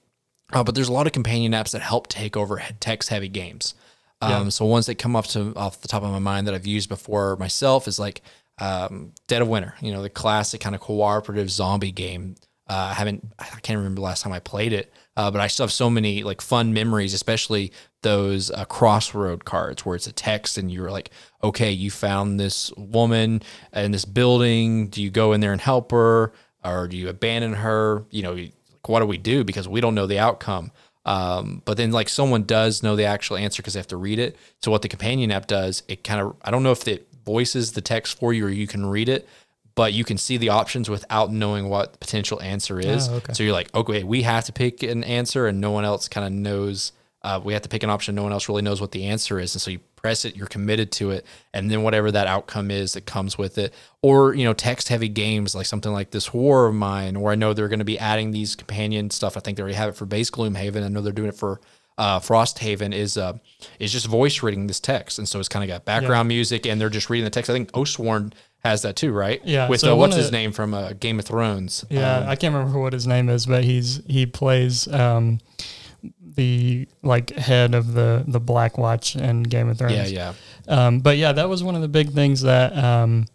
Uh, but there's a lot of companion apps that help take over text heavy games. Um, yeah. So ones that come up to off the top of my mind that I've used before myself is like um, Dead of Winter. You know, the classic kind of cooperative zombie game. Uh, I haven't, I can't remember the last time I played it, uh, but I still have so many like fun memories, especially those uh, crossroad cards where it's a text and you're like, okay, you found this woman in this building. Do you go in there and help her, or do you abandon her? You know, what do we do because we don't know the outcome. Um, but then like someone does know the actual answer because they have to read it. So what the companion app does, it kind of I don't know if it voices the text for you or you can read it, but you can see the options without knowing what the potential answer is. Oh, okay. So you're like, okay, we have to pick an answer, and no one else kind of knows. Uh, we have to pick an option. No one else really knows what the answer is, and so you press it. You're committed to it, and then whatever that outcome is that comes with it, or you know, text-heavy games like something like this War of Mine, where I know they're going to be adding these companion stuff. I think they already have it for base Gloomhaven. I know they're doing it for uh, Frosthaven is uh, is just voice reading this text, and so it's kind of got background yeah. music, and they're just reading the text. I think Oathsworn has that too, right? Yeah. With so uh, what's his name from uh, Game of Thrones? Yeah, um, I can't remember what his name is, but he's he plays um, the like head of the the Black Watch in Game of Thrones. Yeah, yeah. Um, but yeah, that was one of the big things that um,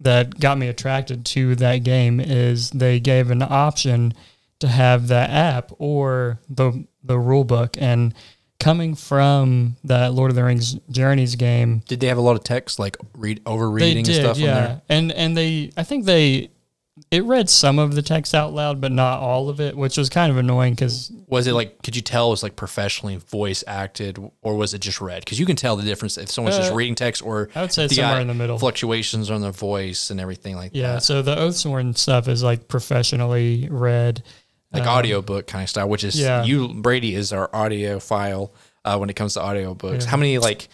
that got me attracted to that game is they gave an option to have that app or the the rule book and coming from that Lord of the Rings Journeys game. Did they have a lot of text, like read over reading and stuff? Yeah, and and they, I think they, it read some of the text out loud, but not all of it, which was kind of annoying because. Was it like? Could you tell it was like professionally voice acted, or was it just read? Because you can tell the difference if someone's uh, just reading text, or I would say somewhere in the middle. Fluctuations on the voice and everything like yeah, that. Yeah, so the Oathsworn stuff is like professionally read like um, audiobook kind of style, which is yeah. you Brady is our audio file uh, when it comes to audiobooks. Yeah. How many like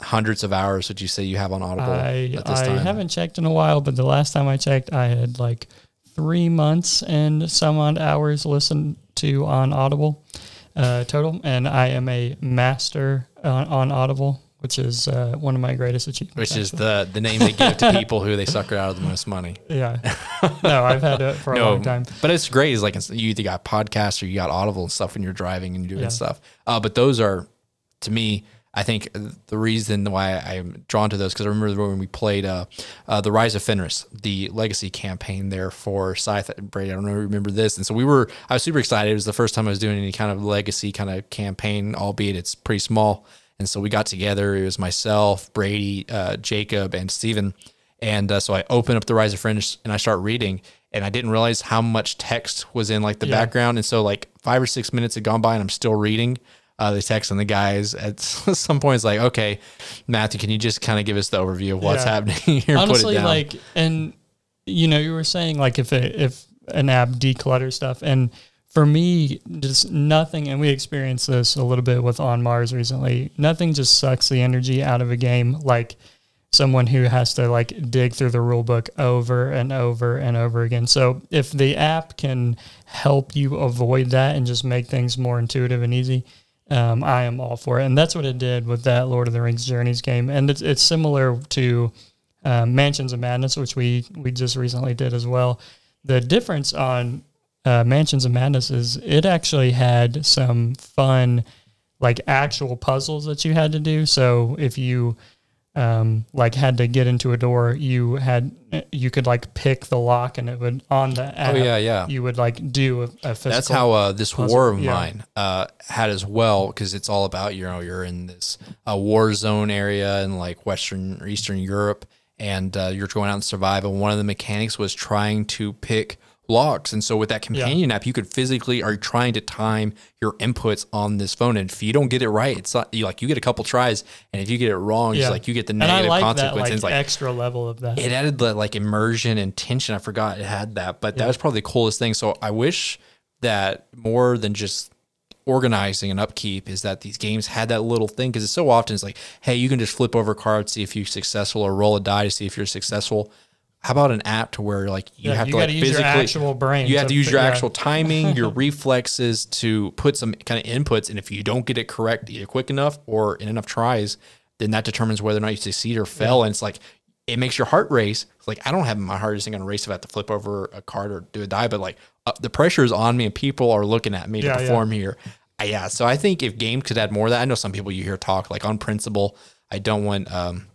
hundreds of hours would you say you have on Audible I, at this I time? I haven't checked in a while, but the last time I checked, I had like three months and some odd hours listened to on Audible uh, total, and I am a master on, on Audible which is uh, one of my greatest achievements. Which actually. is the the name they give to people who they sucker out of the most money. Yeah, no, I've had it for a no, long time. But it's great. Is like you either got podcasts or you got Audible and stuff when you're driving and doing yeah. stuff. Uh, but those are, to me, I think the reason why I'm drawn to those because I remember when we played uh, uh, the Rise of Fenris, the legacy campaign there for Scythe. Brady, I don't know, remember this, and so we were. I was super excited. It was the first time I was doing any kind of legacy kind of campaign, albeit it's pretty small. And so we got together. It was myself, Brady, uh, Jacob, and Steven. And uh, so I open up the Rise of Fenris and I start reading. And I didn't realize how much text was in like the yeah. background. And so like five or six minutes had gone by and I'm still reading uh, the text. And the guys at some point is like, okay, Matthew, can you just kind of give us the overview of what's yeah. happening here? Honestly, like, and you know, you were saying like if it, if an app declutters stuff and for me, just nothing, and we experienced this a little bit with On Mars recently. Nothing just sucks the energy out of a game like someone who has to like dig through the rule book over and over and over again. So if the app can help you avoid that and just make things more intuitive and easy, um, I am all for it. And that's what it did with that Lord of the Rings Journeys game. And it's, it's similar to um, Mansions of Madness, which we we just recently did as well. The difference on uh, Mansions of Madness is it actually had some fun, like actual puzzles that you had to do. So if you um, like had to get into a door, you had you could like pick the lock, and it would on the oh, app. Oh yeah, yeah. You would like do a, a physical. That's how uh, this puzzle. war of yeah. mine uh, had as well, because it's all about you know you're in this uh, war zone area in like Western or Eastern Europe, and uh, you're going out and survive. And one of the mechanics was trying to pick locks. And so with that companion yeah. app, you could physically are trying to time your inputs on this phone. And if you don't get it right, it's not you like you get a couple tries, and if you get it wrong, yeah. it's like you get the negative like consequences. That, like, like, extra level of that. It added the like immersion and tension. I forgot it had that, but yeah. that was probably the coolest thing. So I wish that more than just organizing and upkeep is that these games had that little thing because it's so often it's like, hey, you can just flip over cards, see if you're successful, or roll a die to see if you're successful. How about an app to where like you Yeah, have you to like gotta use your physically actual brain you have to use your yeah. actual timing, your reflexes to put some kind of inputs, and if you don't get it correct either quick enough or in enough tries, then that determines whether or not you succeed or fail. And it's like it makes your heart race. It's like I don't have my heart isn't going to race if I have to flip over a card or do a die, but like uh, the pressure is on me and people are looking at me Yeah, to yeah. perform here. Uh, yeah, so I think if games could add more of that, I know some people you hear talk like on principle. I don't want um,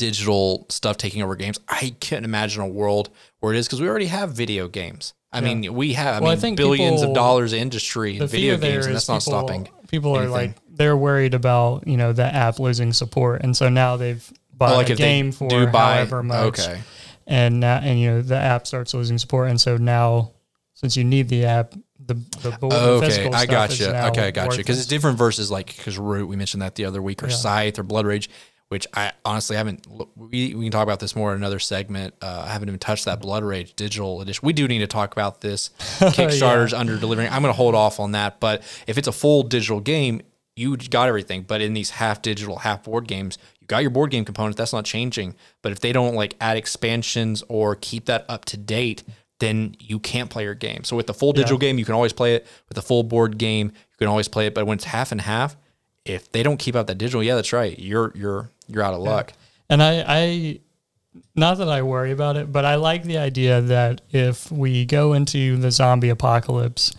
digital stuff taking over games. I can't imagine a world where it is because we already have video games. I mean, we have I Well, I mean, think billions people- of dollars industry in the video games, and that's not stopping. People are anything. like they're worried about you know the app losing support, and so now they've bought Oh, like a game for do buy- however much, okay. and now and you know the app starts losing support, and so now since you need the app, the the, oh, board, the Okay, I got is you. Okay, I got you. Because it's different versus like because Root, we mentioned that the other week, or Yeah. Scythe or Blood Rage, which I honestly haven't. We, we can talk about this more in another segment. Uh, I haven't even touched that Blood Rage digital edition. We do need to talk about this. Kickstarter's under delivering. I'm going to hold off on that. But if it's a full digital game, you got everything. But in these half digital, half board games, you got your board game component. That's not changing. But if they don't like add expansions or keep that up to date, then you can't play your game. So with the full digital game, you can always play it. With the full board game, you can always play it. But when it's half and half, if they don't keep up that digital, yeah, that's right. You're you're you're out of luck. And I, I, not that I worry about it, but I like the idea that if we go into the zombie apocalypse,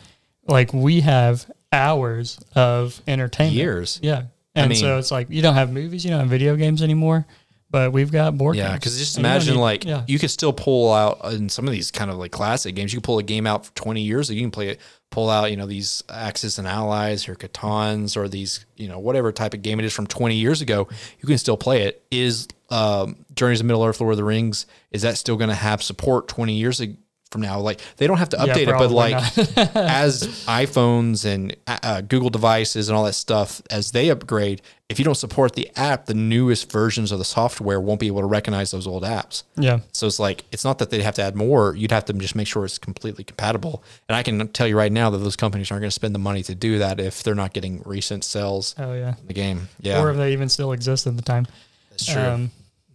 like we have hours of entertainment. Years. Yeah. And mean- so it's like you don't have movies, you don't have video games anymore, but we've got board Yeah, games. Yeah, because just imagine need- like yeah. you could still pull out in some of these kind of like classic games. You can pull a game out for twenty years. You can play it, pull out you know these Axis and Allies or Catans or these you know whatever type of game it is from twenty years ago. You can still play it. Is um, Journeys of Middle Earth, Lord of the Rings, is that still going to have support twenty years ag- from now? Like they don't have to Yeah, update it, but like as iPhones and uh, Google devices and all that stuff, as they upgrade, if you don't support the app, the newest versions of the software won't be able to recognize those old apps. yeah. So it's like it's not that they'd have to add more; you'd have to just make sure it's completely compatible. And I can tell you right now that those companies aren't going to spend the money to do that if they're not getting recent sales Oh yeah. in the game. Yeah, Or if they even still exist at the time. that's true. Um,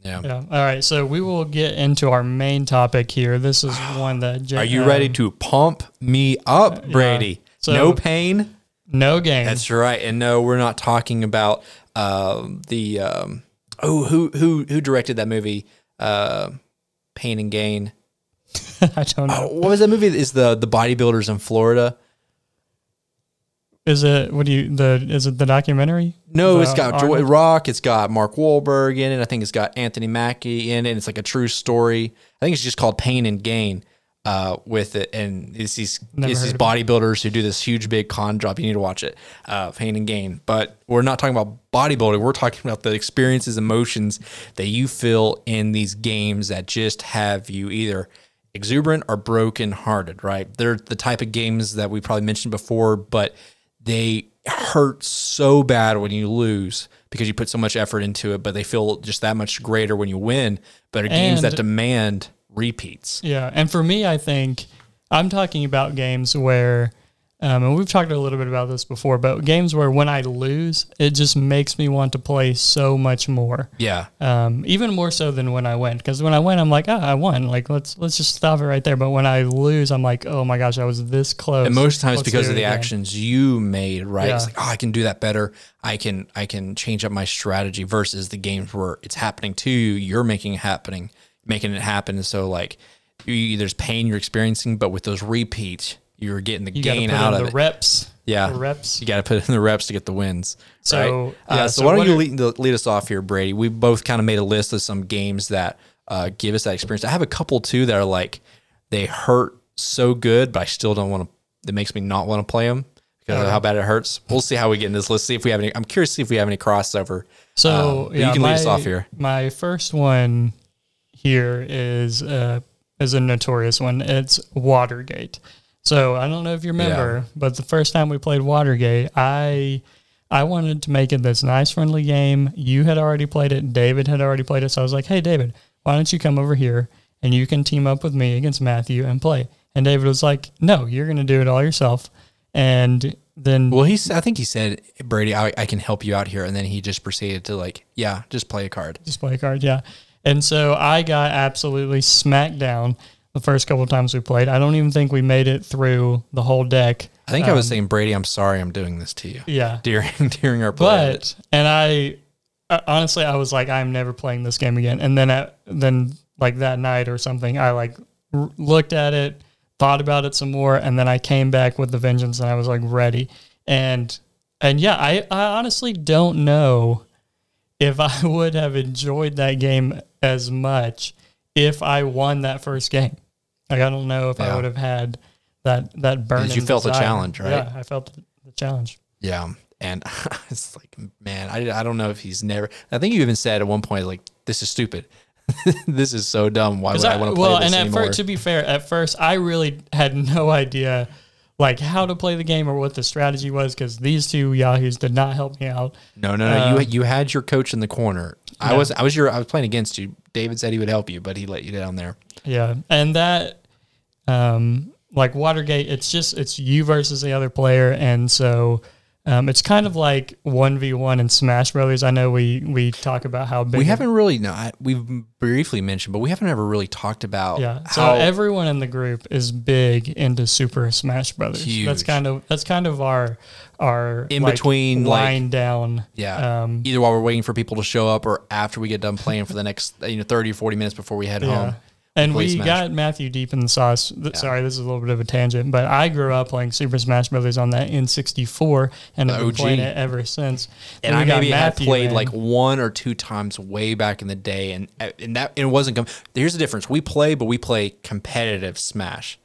yeah. yeah. All right. So we will get into our main topic here. This is one that J- Are you um, ready to pump me up, Brady? So- no pain. No gain. That's right. And no, we're not talking about um, the um, oh who who who directed that movie, uh, Pain and Gain. I don't know. Oh, what was that movie? Is the the bodybuilders in Florida? Is it what do you the is it the documentary? No, it's got Joy Arnold? Rock. It's got Mark Wahlberg in it. I think it's got Anthony Mackie in it. And it's like a true story. I think it's just called Pain and Gain. Uh, with it, and it's these Never it's these bodybuilders who do this huge big con job. You need to watch it, uh, Pain and Gain. But we're not talking about bodybuilding. We're talking about the experiences, emotions that you feel in these games that just have you either exuberant or broken hearted. Right? They're the type of games that we probably mentioned before, but they hurt so bad when you lose because you put so much effort into it, but they feel just that much greater when you win. But are games And- that demand repeats. Yeah, and for me, I think I'm talking about games where, um, and we've talked a little bit about this before, but games where when I lose, it just makes me want to play so much more, Yeah. um, even more so than when I win. Because when I win, I'm like, ah, I won. Like let's let's just stop it right there. But when I lose, I'm like, oh my gosh, I was this close. And most times Let's because of the again. actions you made, right? It's like, oh, I can do that better. I can I can change up my strategy versus the games where it's happening to you, you're making it happening, making it happen. And so like you, there's pain you're experiencing, but with those repeats, you're getting the You gain out of the it. reps. Yeah. the reps. You got to put in the reps to get the wins. So, right? yeah, uh, so, so why don't you are- lead, lead us off here, Brady? We both kind of made a list of some games that uh, give us that experience. I have a couple too that are like they hurt so good, but I still don't want to. That makes me not want to play them because of how bad it hurts. We'll see how we get in this. Let's see if we have any. I'm curious to see if we have any crossover. So Um, yeah, you can my, lead us off here. My first one here is uh, is a notorious one. It's Watergate. So I don't know if you remember, but the first time we played Watergate, I I wanted to make it this nice friendly game. You had already played it. David had already played it. So I was like, hey David, why don't you come over here and you can team up with me against Matthew and play? And David was like, no, you're going to do it all yourself. And then Well, he's. I think he said, Brady, I, I can help you out here, and then he just proceeded to like, yeah, just play a card. just play a card, yeah. And so I got absolutely smacked down the first couple of times we played. I don't even think we made it through the whole deck. I think I was saying, Brady, I'm sorry I'm doing this to you Yeah. during during our play. But and I uh, honestly I was like I'm never playing this game again. And then at, then like that night or something I like r- looked at it, thought about it some more and then I came back with the vengeance and I was like ready. And and yeah, I I honestly don't know if I would have enjoyed that game as much if I won that first game. Like I don't know if I would have had that that burn. you felt the challenge, right? Yeah, I felt the, challenge. Yeah. And it's like, man, I, I don't know if he's never. I think you even said at one point, like, this is stupid. this is so dumb. Why would I, I- want to play well, this and at anymore? first, to be fair, at first I really had no idea like how to play the game or what the strategy was because these two yahoos did not help me out. no, no, no. you um, you had your coach in the corner. I Yeah. was I was your I was playing against you. David said he would help you, but he let you down there. Yeah, and that, um, like Watergate, it's just it's you versus the other player, and so. Um, it's kind of like one v one in Smash Brothers. I know we we talk about how big We haven't really no, I, we've briefly mentioned, but we haven't ever really talked about Yeah. So how everyone in the group is big into Super Smash Brothers. That's kind of that's kind of our our In like, between, like- down. yeah. Um, either while we're waiting for people to show up or after we get done playing for the next you know 30 or 40 minutes before we head yeah. home. And we Smash. got Matthew deep in the sauce. Th- Sorry, this is a little bit of a tangent, but I grew up playing Super Smash Brothers on that N64 and I've been playing it ever since. and Then I maybe had played in. like one or two times way back in the day, and and that and it wasn't. Com- Here's the difference: we play, but we play competitive Smash.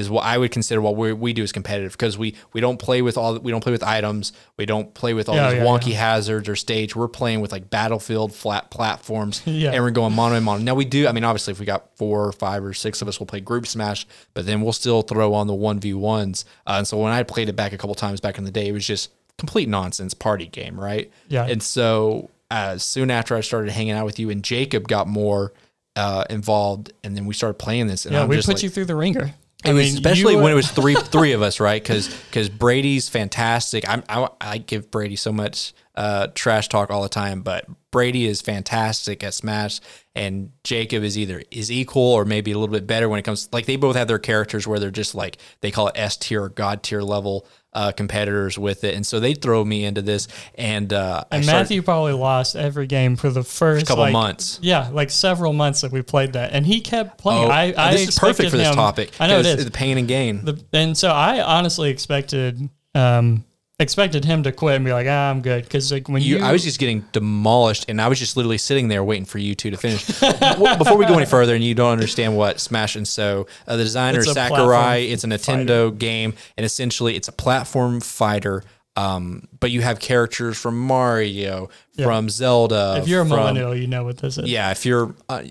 Is what I would consider what we we do is competitive because we we don't play with all we don't play with items, we don't play with all Yeah, these yeah, wonky hazards or stage. We're playing with like battlefield flat platforms, Yeah. and we're going mono and mono. Now we do. I mean, obviously, if we got four or five or six of us, we'll play group Smash, but then we'll still throw on the one v ones. Uh, and so when I played it back a couple times back in the day, it was just complete nonsense party game, right? Yeah. And so as soon after I started hanging out with you and Jacob got more uh, involved, and then we started playing this. And yeah, I'm we put like, you through the ringer. It was especially when it was. three three of us, right? Because Brady's fantastic. I'm, I I give Brady so much uh, trash talk all the time, but Brady is fantastic at Smash, and Jacob is either is equal or maybe a little bit better when it comes. Like they both have their characters where they're just like they call it S tier or God tier level uh, competitors with it, and so they throw me into this, and uh, I And Matthew probably lost every game for the first couple like, months. Yeah, like several months that we played that, and he kept playing. Oh, I, I this is perfect for this him- topic. I know it is. The pain and gain. The, and so I honestly expected um, expected him to quit and be like, ah, I'm good, because like when you, You, I was just getting demolished, and I was just literally sitting there waiting for you two to finish. Before we go any further, and you don't understand what Smash and so uh, the designer It's Sakurai, it's a Nintendo game, and essentially it's a platform fighter. Um, but you have characters from Mario, from Zelda. if you're a from, millennial, you know what this is. yeah, if you're uh,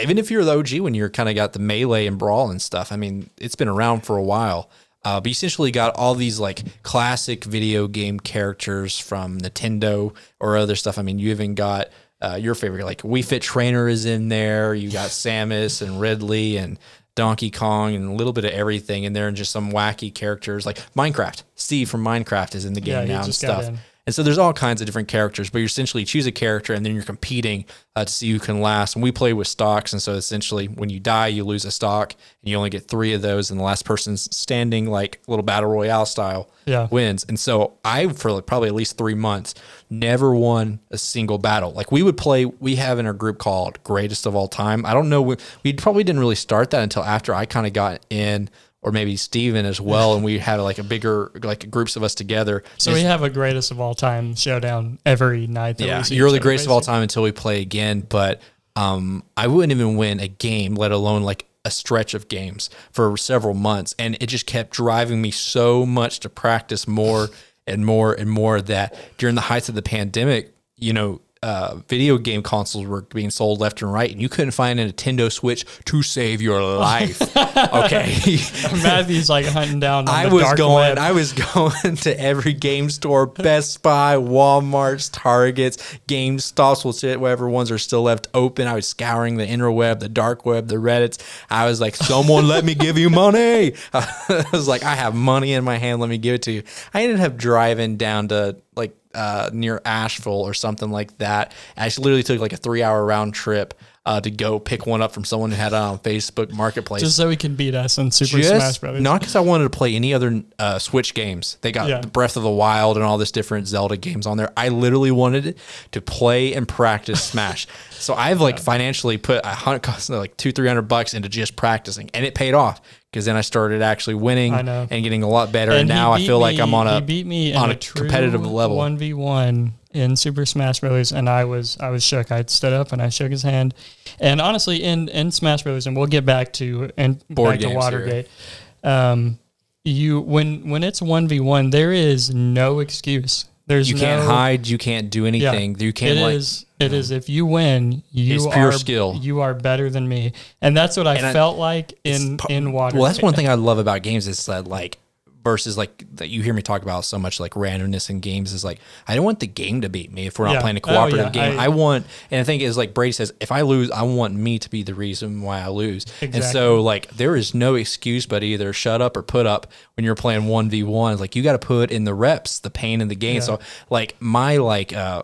even if you're the OG when you're kind of got the melee and brawl and stuff. I mean, it's been around for a while. Uh, but essentially got all these like classic video game characters from Nintendo or other stuff. I mean, you even got uh, your favorite like Wii Fit Trainer is in there. You got Samus and Ridley and Donkey Kong and a little bit of everything in there, and just some wacky characters like Minecraft. Steve from Minecraft is in the game Yeah, now and stuff. And so there's all kinds of different characters, but you essentially choose a character and then you're competing uh, to see who can last. And we play with stocks. And so essentially, when you die, you lose a stock and you only get three of those. And the last person's standing, like little battle royale style, Yeah. wins. And so I, for like probably at least three months, never won a single battle. Like we would play, we have in our group called Greatest of All Time. I don't know, we, we probably didn't really start that until after I kind of got in. Or maybe Steven as well, and we had like a bigger like groups of us together. So we have a greatest of all time showdown every night. That Yeah, you're the greatest of all time until we play again. But um, I wouldn't even win a game, let alone like a stretch of games for several months, and it just kept driving me so much to practice more and more and more. That during the heights of the pandemic, you know. Uh, video game consoles were being sold left and right, and you couldn't find a Nintendo Switch to save your life. okay, Matthew's like hunting down. I the was going. web. I was going to every game store, Best Buy, Walmart's, Targets, GameStops, whatever ones are still left open. I was scouring the interweb, the dark web, the Reddits. I was like, "Someone, let me give you money." I was like, "I have money in my hand. Let me give it to you." I ended up driving down to like uh, near Asheville or something like that. I literally took like a three hour round trip uh, to go pick one up from someone who had it on Facebook Marketplace. Just so he can beat us in Super Just- Smash Brothers. Not because I wanted to play any other uh, Switch games. They got Yeah. the Breath of the Wild and all this different Zelda games on there. I literally wanted to play and practice Smash. So I've like financially put a hundred, cost like two, three hundred bucks into just practicing, and it paid off because then I started actually winning and getting a lot better. And, he now I feel like I'm on a beat me on in a competitive level. One v one in Super Smash Bros. and I was I was shook. I stood up and I shook his hand. And honestly, in in Smash Bros. and we'll get back to and Board back to Watergate. Um, you when when it's one v one, there is no excuse. There's you can't hide, you can't do anything. You can't like is. It is. If you win, you It's pure are skill. You are better than me, and that's what I And I- felt like in in water. Well, that's one thing I love about games is that like versus like that you hear me talk about so much like randomness in games is like I don't want the game to beat me if we're not Yeah. playing a Oh, cooperative yeah. game. I- I, want and the thing is like Brady says if I lose I want me to be the reason why I lose. And so like there is no excuse but either shut up or put up when you're playing 1v1 like you got to put in the reps, the pain in the game. So like my like uh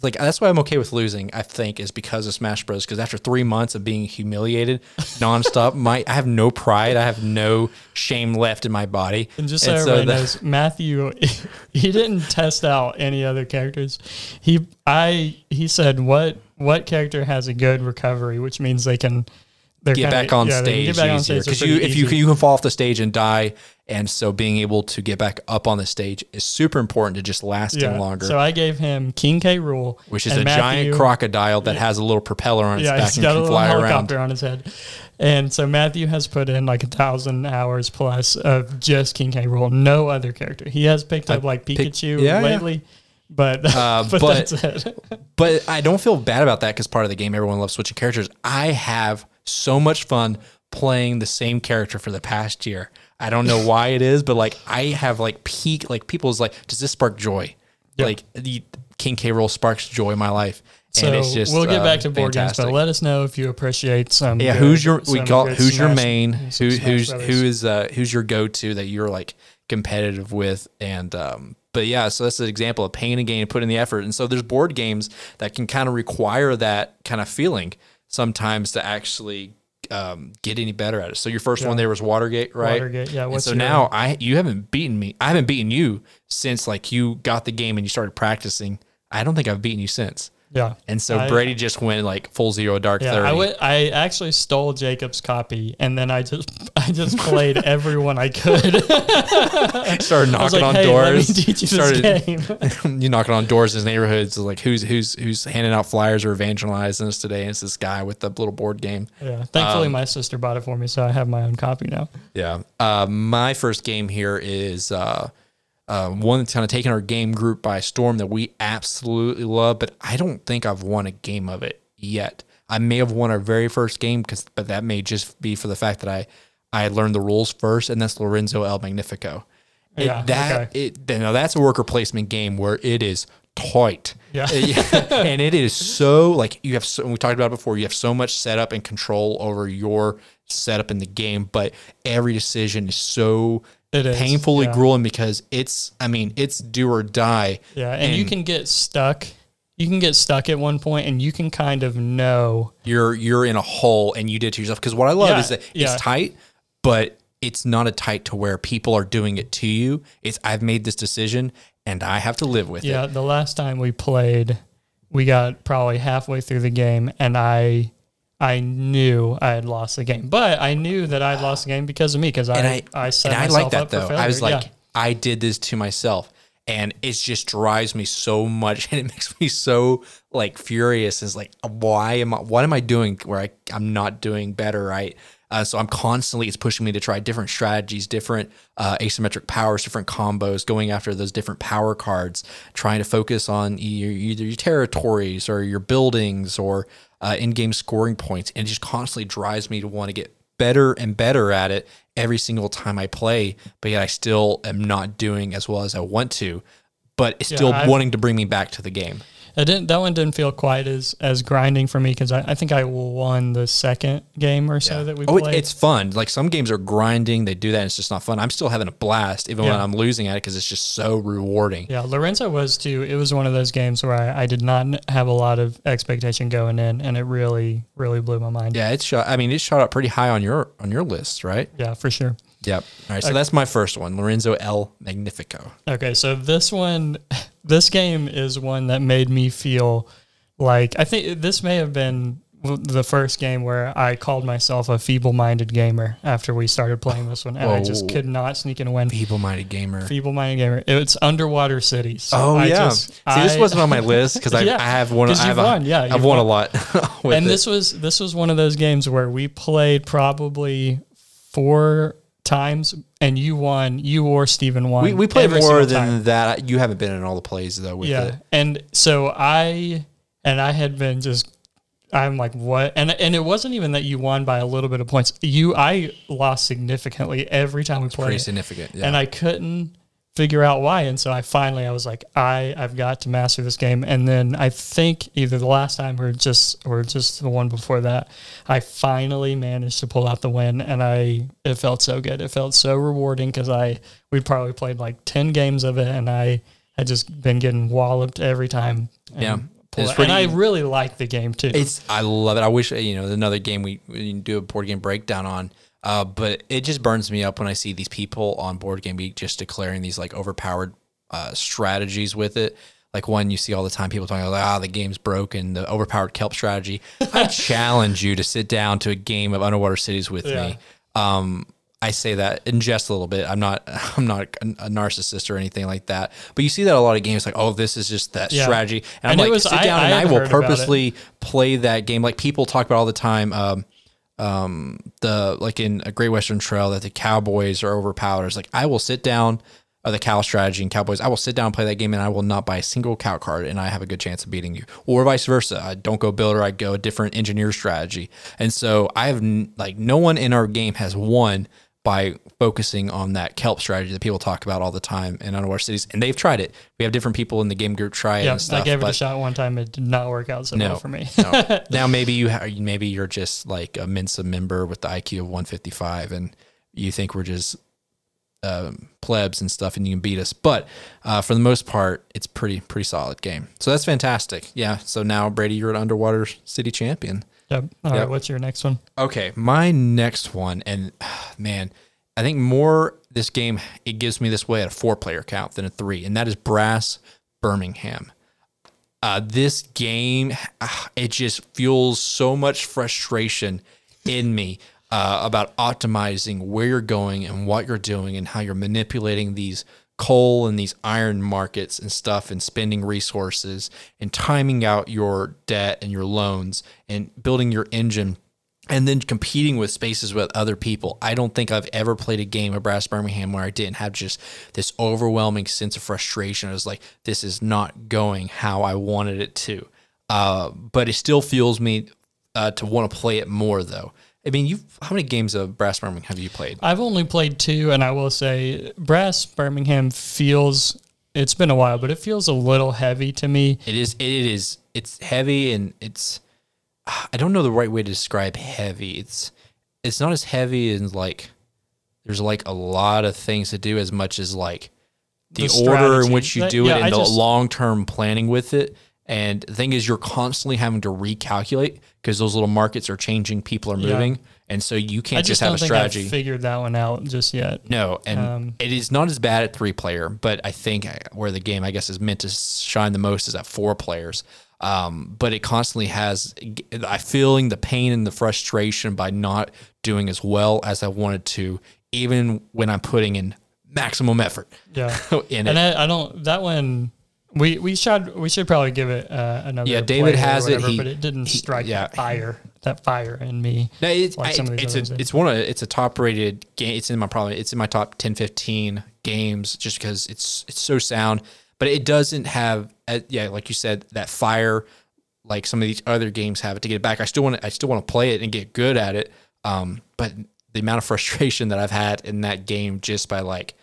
like that's why I'm okay with losing. I think is because of Smash Bros. Because after three months of being humiliated nonstop, my I have no pride. I have no shame left in my body. And just so And everybody that- knows, Matthew, he didn't test out any other characters. He, I, he said what what character has a good recovery, which means they can get back on yeah, stage get back on stage. Because you if you you can fall off the stage and die, and so being able to get back up on the stage is super important to just lasting yeah. longer. So I gave him King K. Rool, which is a Matthew- giant crocodile that has a little propeller on its Yeah, back he's and can fly around. helicopter on his head. And so Matthew has put in like a thousand hours plus of just King K. Rool, no other character. He has picked up like pick- Pikachu yeah, lately, but Uh, but, but- that's it. But I don't feel bad about that because part of the game, everyone loves switching characters. I have so much fun playing the same character for the past year. I don't know why it is, but like I have like peak, like people's like, does this spark joy? Like the King K. Rool sparks joy in my life. So and it's just, we'll get uh, back to board fantastic. games, but let us know if you appreciate some. yeah, good- who's your we call who's your main? Who who's Brothers. who is uh who's your go to that you're like competitive with and um but yeah, so that's an example of paying a game, putting the effort. And so there's board games that can kind of require that kind of feeling sometimes to actually um, get any better at it. So your first one there was Watergate, right? Watergate, yeah, so now I you haven't beaten me. I haven't beaten you since like you got the game and you started practicing. I don't think I've beaten you since. Yeah, And so I- Brady just went like full zero dark Yeah, 30. I went, I actually stole Jacob's copy, and then I just I just played everyone I could. started knocking like, on hey, doors. teach you started you knocking on doors in his neighborhoods like who's who's who's handing out flyers or evangelizing us today and it's this guy with the little board game yeah, thankfully Um, my sister bought it for me, so I have my own copy now. yeah uh, my first game here is uh, uh, one that's kind of taken our game group by storm that we absolutely love but i don't think i've won a game of it yet i may have won our very first game because but that may just be for the fact that i i learned the rules first and that's Lorenzo il Magnifico It- Yeah, that okay. it now that's a worker placement game where it is tight Yeah. and it is so like you have so we talked about it before you have so much setup and control over your setup in the game but every decision is so It is, painfully yeah. grueling because it's i mean it's do or die Yeah, and, you can get stuck. You can get stuck at one point, and you can kind of know. you're you're in a hole and you did it to yourself because what i love Yeah, is that yeah. it's tight but it's not a tight to where people are doing it to you it's i've made this decision and i have to live with it. Yeah, the last time we played, we got probably halfway through the game, and I, I knew I had lost the game, but I knew that I would lost the game because of me, because I, I, I, set and I like that though. I was like, Yeah. I did this to myself, and it just drives me so much, and it makes me so like furious. It's like, why am I? What am I doing where I I'm not doing better, right? Uh, so I'm constantly it's pushing me to try different strategies, different uh, asymmetric powers, different combos, going after those different power cards, trying to focus on your, either your territories or your buildings or uh, in-game scoring points, and it just constantly drives me to want to get better and better at it every single time I play, but yet I still am not doing as well as I want to. But it's still I- wanting to bring me back to the game. It didn't. That one didn't feel quite as as grinding for me because I, I think I won the second game or so that we Oh, it, it's fun. Like some games are grinding, they do that, and it's just not fun. I'm still having a blast, even when I'm losing at it, because it's just so rewarding. yeah, Lorenzo was too. It was one of those games where I, I did not have a lot of expectation going in, and it really really blew my mind. Yeah, it's shot. I mean, it shot up pretty high on your on your list, right? Yeah, for sure. Yep. All right, so that's my first one, Lorenzo il Magnifico. Okay, so this one, this game is one that made me feel like I think this may have been the first game where I called myself a feeble-minded gamer after we started playing this one, and I just could not sneak in a win. Feeble-minded gamer. Feeble-minded gamer. It's Underwater Cities. So Oh I yeah. just- See, this wasn't on my list because I, Yeah, I have one. 'cause I have you've a- yeah, I've you've won a lot. and it. this was this was one of those games where we played probably four times, and you won. You or Steven won. we, we played more than time. that. You haven't been in all the plays though with yeah it. and so i and i had been just i'm like what and and it wasn't even that you won by a little bit of points you i lost significantly every time we Pretty played significant. Yeah. and i couldn't figure out why. And so i finally i was like i i've got to master this game. And then i think either the last time or just or just the one before that i finally managed to pull out the win. And i it felt so good. It felt so rewarding because i we'd probably played like 10 games of it. And i had just been getting walloped every time. Yeah. It's it- and i really like the game too. It's I love it. I wish you know another game we, we do a board game breakdown on. Uh, but it just burns me up when I see these people on BoardGameGeek just declaring these like overpowered uh, strategies with it. Like one you see all the time, people talking about ah the game's broken, the overpowered kelp strategy. I challenge you to sit down to a game of underwater cities with Yeah. me. Um, I say that in jest a little bit. I'm not I'm not a, a narcissist or anything like that. But you see that a lot of games like, oh, this is just that Yeah. strategy. And, And I'm like, was- sit down I and I had will heard about it. purposely play that game. Like people talk about all the time. Um, um, the like in a Great Western Trail that the Cowboys are overpowered. It's like I will sit down. Or the cow strategy and Cowboys. I will sit down and play that game, and I will not buy a single cow card, and I have a good chance of beating you. Or vice versa. I don't go builder. I go a different engineer strategy. And so I have like no one in our game has won by focusing on that kelp strategy that people talk about all the time in underwater cities, and they've tried it. We have different people in the game group try it yeah stuff. i gave it a shot one time it did not work out so no, well for me no. Now maybe you ha- maybe you're just like a Mensa member with the IQ of 155, and you think we're just um, plebs and stuff, and you can beat us. But uh, for the most part, it's pretty pretty solid game. So that's fantastic. Yeah. So now Brady, you're an underwater city champion. Yep All right, Yep. what's your next one Okay, my next one, and man, I think more this game it gives me this way at a four player count than a three, and that is Brass Birmingham. Uh, this game, it just fuels so much frustration in me uh, about optimizing where you're going and what you're doing and how you're manipulating these coal and these iron markets and stuff and spending resources and timing out your debt and your loans and building your engine and then competing with spaces with other people. I don't think I've ever played a game of Brass Birmingham where I didn't have just this overwhelming sense of frustration. I was like, this is not going how I wanted it to. Uh, but it still fuels me uh, to want to play it more, though. I mean, you how many games of Brass Birmingham have you played? I've only played two, and I will say Brass Birmingham feels. It's been a while, but it feels a little heavy to me. It is. It is. It's heavy and it's. I don't know the right way to describe heavy. It's. It's not as heavy and like. There's like a lot of things to do as much as like the, The order in which you That- do yeah, it I and the long term planning with it. And the thing is, you're constantly having to recalculate because those little markets are changing, people are Yeah. moving, and so you can't I just, just have don't a think strategy. I've figured that one out just yet. No, and Um, it is not as bad at three player, but I think where the game I guess is meant to shine the most is at four players. Um, but it constantly has I feeling the pain and the frustration by not doing as well as I wanted to, even when I'm putting in maximum effort Yeah, in it. and I, I don't. That one we we should we should probably give it uh, another. Yeah, David has it. whatever, He- but it didn't he- strike yeah. fire that fire in me. No, it's, like I- it's a it's one of it's a top rated game. It's in my probably it's in my top 10, 15 games just because it's it's so sound. But it doesn't have uh, yeah, like you said, that fire like some of these other games have it to get it back. I still want to I still want to play it and get good at it. Um, but the amount of frustration that I've had in that game just by like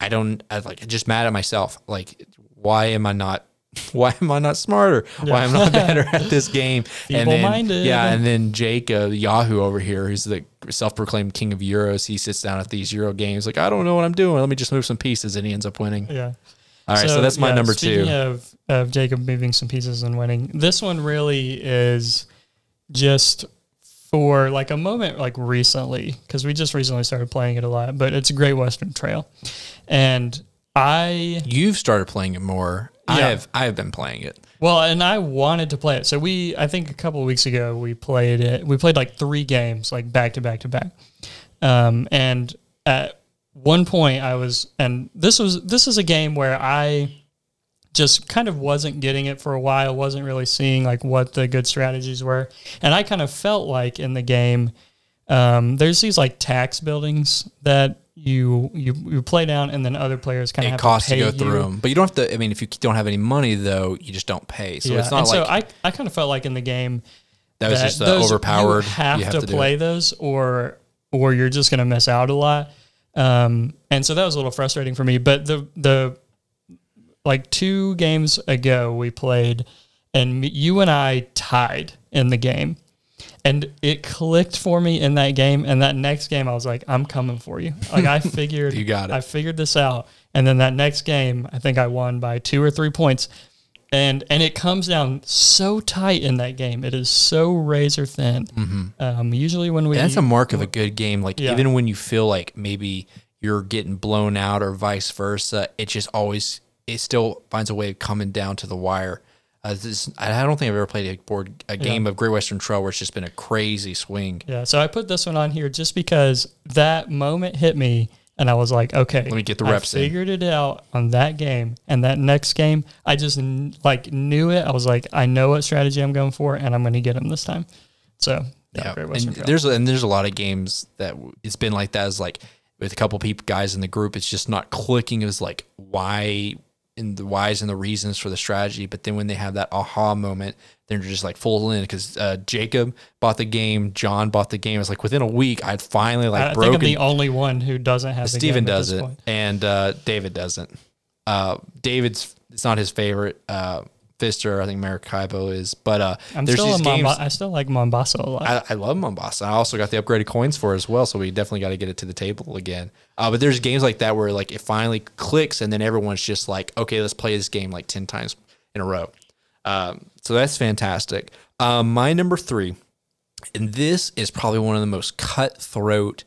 I don't I like just mad at myself. Like why am I not why am I not smarter? Why am I not better at this game? and then, Feeble-minded. yeah, and then Jake uh, Yahoo over here, who's the self-proclaimed king of Euros, he sits down at these Euro games like, I don't know what I'm doing. Let me just move some pieces, and he ends up winning. Yeah. All right, so, that's my yeah, number speaking two. Of, of Jacob moving some pieces and winning. This one really is just for like a moment like recently because we just recently started playing it a lot, but it's a Great Western Trail, and I You've started playing it more. I have I have been playing it. well, and I wanted to play it. So we, I think a couple of weeks ago, we played it. We played like three games, like back to back to back. Um, and at one point, I was, and this was this is a game where I just kind of wasn't getting it for a while. wasn't really seeing like what the good strategies were, and I kind of felt like in the game, um, there's these like tax buildings that you you you play down, and then other players kind of It have costs to to go through you. them, but you don't have to. I mean, if you don't have any money, though, you just don't pay. So it's not and like so I, I kind of felt like in the game that was that just the those- overpowered. You have, to, do play it. those, or or you're just gonna miss out a lot. Um, and so that was a little frustrating for me. But the the like two games ago we played, and you and I tied in the game. And it clicked for me in that game. And that next game, I was like, I'm coming for you. Like, I figured, You got it. I figured this out. And then that next game, I think I won by two or three points. And and it comes down so tight in that game. It is so razor thin. Um, usually when we And that's a mark of a good game. Like Yeah. even when you feel like maybe you're getting blown out or vice versa, it just always it still finds a way of coming down to the wire. Uh, this, I don't think I've ever played a board a game of Great Western Trail where it's just been a crazy swing. Yeah, so I put this one on here just because that moment hit me and I was like, okay, Let me get the I reps in. figured it out on that game and that next game, I just like knew it. I was like, I know what strategy I'm going for and I'm going to get him this time. So, yeah, Yeah, Great and Western Trail. there's and there's a lot of games that it's been like that. Is like with a couple people guys in the group, it's just not clicking. It was like why and the whys and the reasons for the strategy. But then when they have that aha moment, they're just like full in because uh, Jacob bought the game, John bought the game. It's like within a week, I'd finally like I think broken. I'm the only one who doesn't have Steven at does it, point. and uh, David doesn't. Uh, David's it's not his favorite. Fister, I think Maracaibo is, but uh, I'm there's still these games. Momba- I still like Mombasa a lot. I, I love Mombasa. I also got the upgraded coins for it as well, so we definitely got to get it to the table again. Uh, but there's games like that where like it finally clicks, and then everyone's just like, okay, let's play this game like ten times in a row. Um, so that's fantastic. Um, my number three, and this is probably one of the most cutthroat.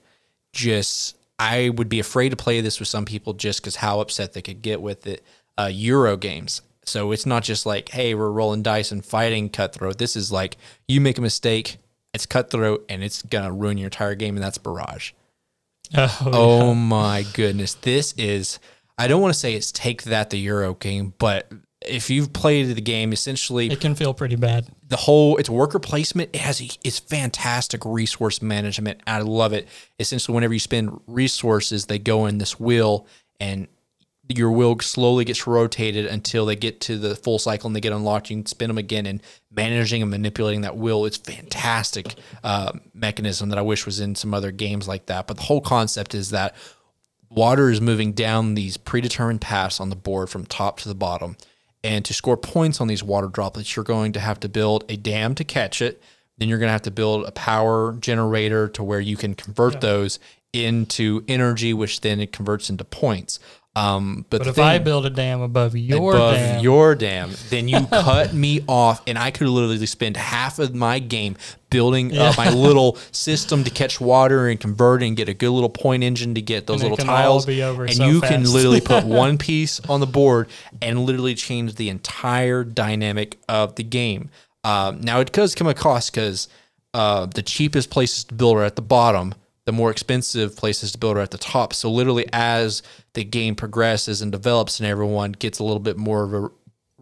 Just I would be afraid to play this with some people just because how upset they could get with it. Uh, Euro games. So it's not just like, hey, we're rolling dice and fighting cutthroat. This is like you make a mistake, it's cutthroat, and it's gonna ruin your entire game, and that's barrage. oh, Oh my goodness. This is I don't want to say it's take that the Euro game, but if you've played the game, essentially it can feel pretty bad. the whole it's worker placement. It has a, it's fantastic resource management. I love it. Essentially, whenever you spend resources, they go in this wheel, and your wheel slowly gets rotated until they get to the full cycle and they get unlocked. You can spin them again, and managing and manipulating that wheel. It's fantastic uh, mechanism that I wish was in some other games like that. But the whole concept is that water is moving down these predetermined paths on the board from top to the bottom. And to score points on these water droplets, you're going to have to build a dam to catch it. Then you're going to have to build a power generator to where you can convert those into energy, which then it converts into points. Um, but But if I build a dam above your above dam, your dam, then you cut me off, and I could literally spend half of my game building up my little system to catch water and convert and get a good little point engine to get those And little tiles. and so you can literally put one piece on the board and literally change the entire dynamic of the game. Um, now it does come at cost because uh, the cheapest places to build are at the bottom. The more expensive places to build are at the top. So literally, as the game progresses and develops, and everyone gets a little bit more of a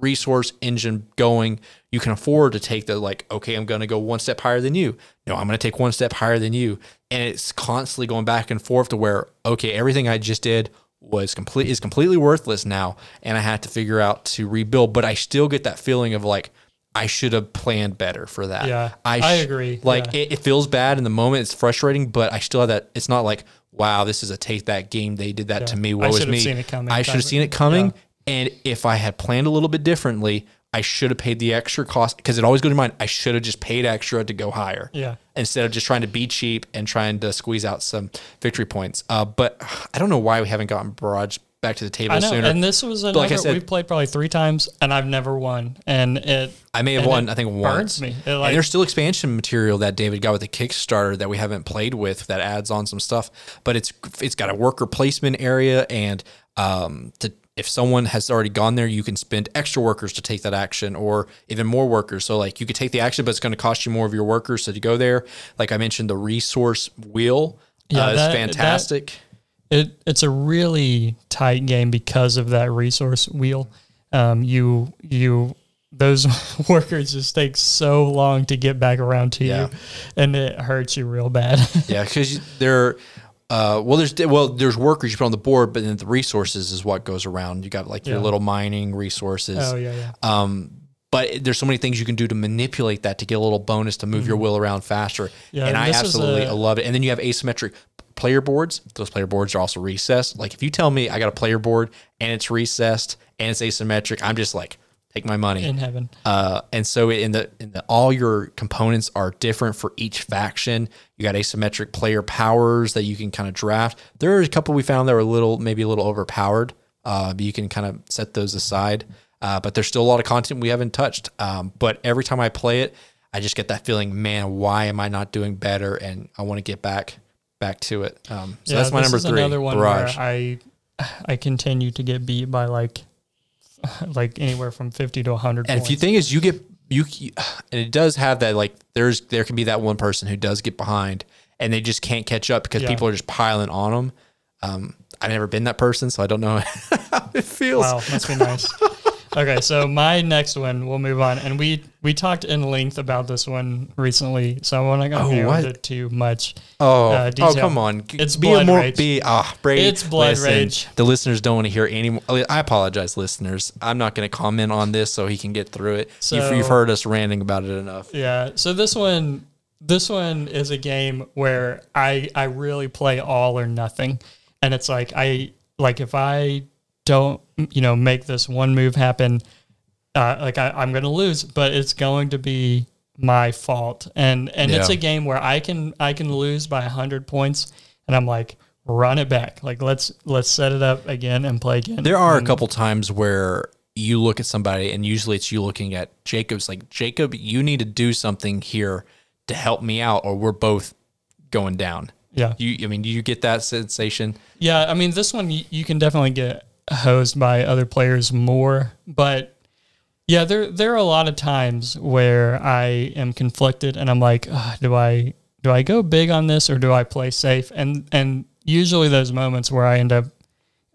resource engine going, you can afford to take the like, okay, I'm going to go one step higher than you. No, I'm going to take one step higher than you, and it's constantly going back and forth to where okay, everything I just did was complete is completely worthless now, and I had to figure out to rebuild. But I still get that feeling of like. I should have planned better for that. Yeah, I agree. Like Yeah. it, it feels bad in the moment. It's frustrating, but I still have that. It's not like, wow, this is a take that game. They did that to me. I What was should have me? seen it coming I should have seen it coming, yeah. And if I had planned a little bit differently, I should have paid the extra cost because it always goes to mind. I should have just paid extra to go higher. Yeah. Instead of just trying to be cheap and trying to squeeze out some victory points. Uh, but I don't know why we haven't gotten Barrage back to the table I know, sooner. and this was another. like I said- we've played probably three times, and I've never won, and it I may have won, I think burns once. me. It, and there's still expansion material that David got with the Kickstarter that we haven't played with that adds on some stuff. But it's it's got a worker placement area, and um, to, if someone has already gone there, you can spend extra workers to take that action, or even more workers. So like you could take the action, but it's going to cost you more of your workers So to go there. Like I mentioned, the resource wheel Yeah, uh, is that- that- fantastic. It it's a really tight game because of that resource wheel. Um, you you those workers just take so long to get back around to Yeah. you, and it hurts you real bad. Yeah, because they're uh, well, there's well, there's workers you put on the board, but then the resources is what goes around. You got like your little mining resources. oh yeah, yeah. Um, but there's so many things you can do to manipulate that to get a little bonus to move your wheel around faster. Mm-hmm. Yeah, and I absolutely a- love it. And then you have asymmetric player boards. Those player boards are also recessed. Like if you tell me I got a player board and it's recessed and it's asymmetric, I'm just like take my money. In heaven. Uh, and so in the in the all your components are different for each faction. You got asymmetric player powers that you can kind of draft. There are a couple we found that were a little maybe a little overpowered, uh, but you can kind of set those aside. Uh, but there's still a lot of content we haven't touched. Um, but every time I play it, I just get that feeling, man, why am I not doing better? And I want to get back back to it. Um, so that's my number three. Another one Barrage. where I I continue to get beat by like like anywhere from fifty to hundred. And if you think is you get you and it does have that like there's there can be that one person who does get behind and they just can't catch up because Yeah. people are just piling on them. Um, I've never been that person, so I don't know how it feels. Wow, must be nice. okay, so my next one, we'll move on, and we we talked in length about this one recently, so I want to go Oh, into it too much. Oh, uh, oh, come on! It's be blood more rage. be ah Brady. It's blood listen, rage. The listeners don't want to hear any. more. I apologize, listeners. I'm not going to comment on this, so he can get through it. you've, So- you've heard us ranting about it enough. Yeah, so this one this one is a game where I I really play all or nothing, and it's like I like if I don't you know make this one move happen, uh, like I, I'm going to lose, but it's going to be my fault. And and it's a game where I can I can lose by hundred points, and I'm like run it back. Like let's let's set it up again and play again. There are a couple times where you look at somebody, and usually it's you looking at Jacob's like, Jacob, you need to do something here to help me out, or we're both going down. Yeah, You, I mean, do you get that sensation? yeah. I mean, this one you, you can definitely get hosed by other players more, but yeah, there there are a lot of times where I am conflicted, and I'm like, "Ugh, do I do I go big on this or do I play safe? And and usually those moments where I end up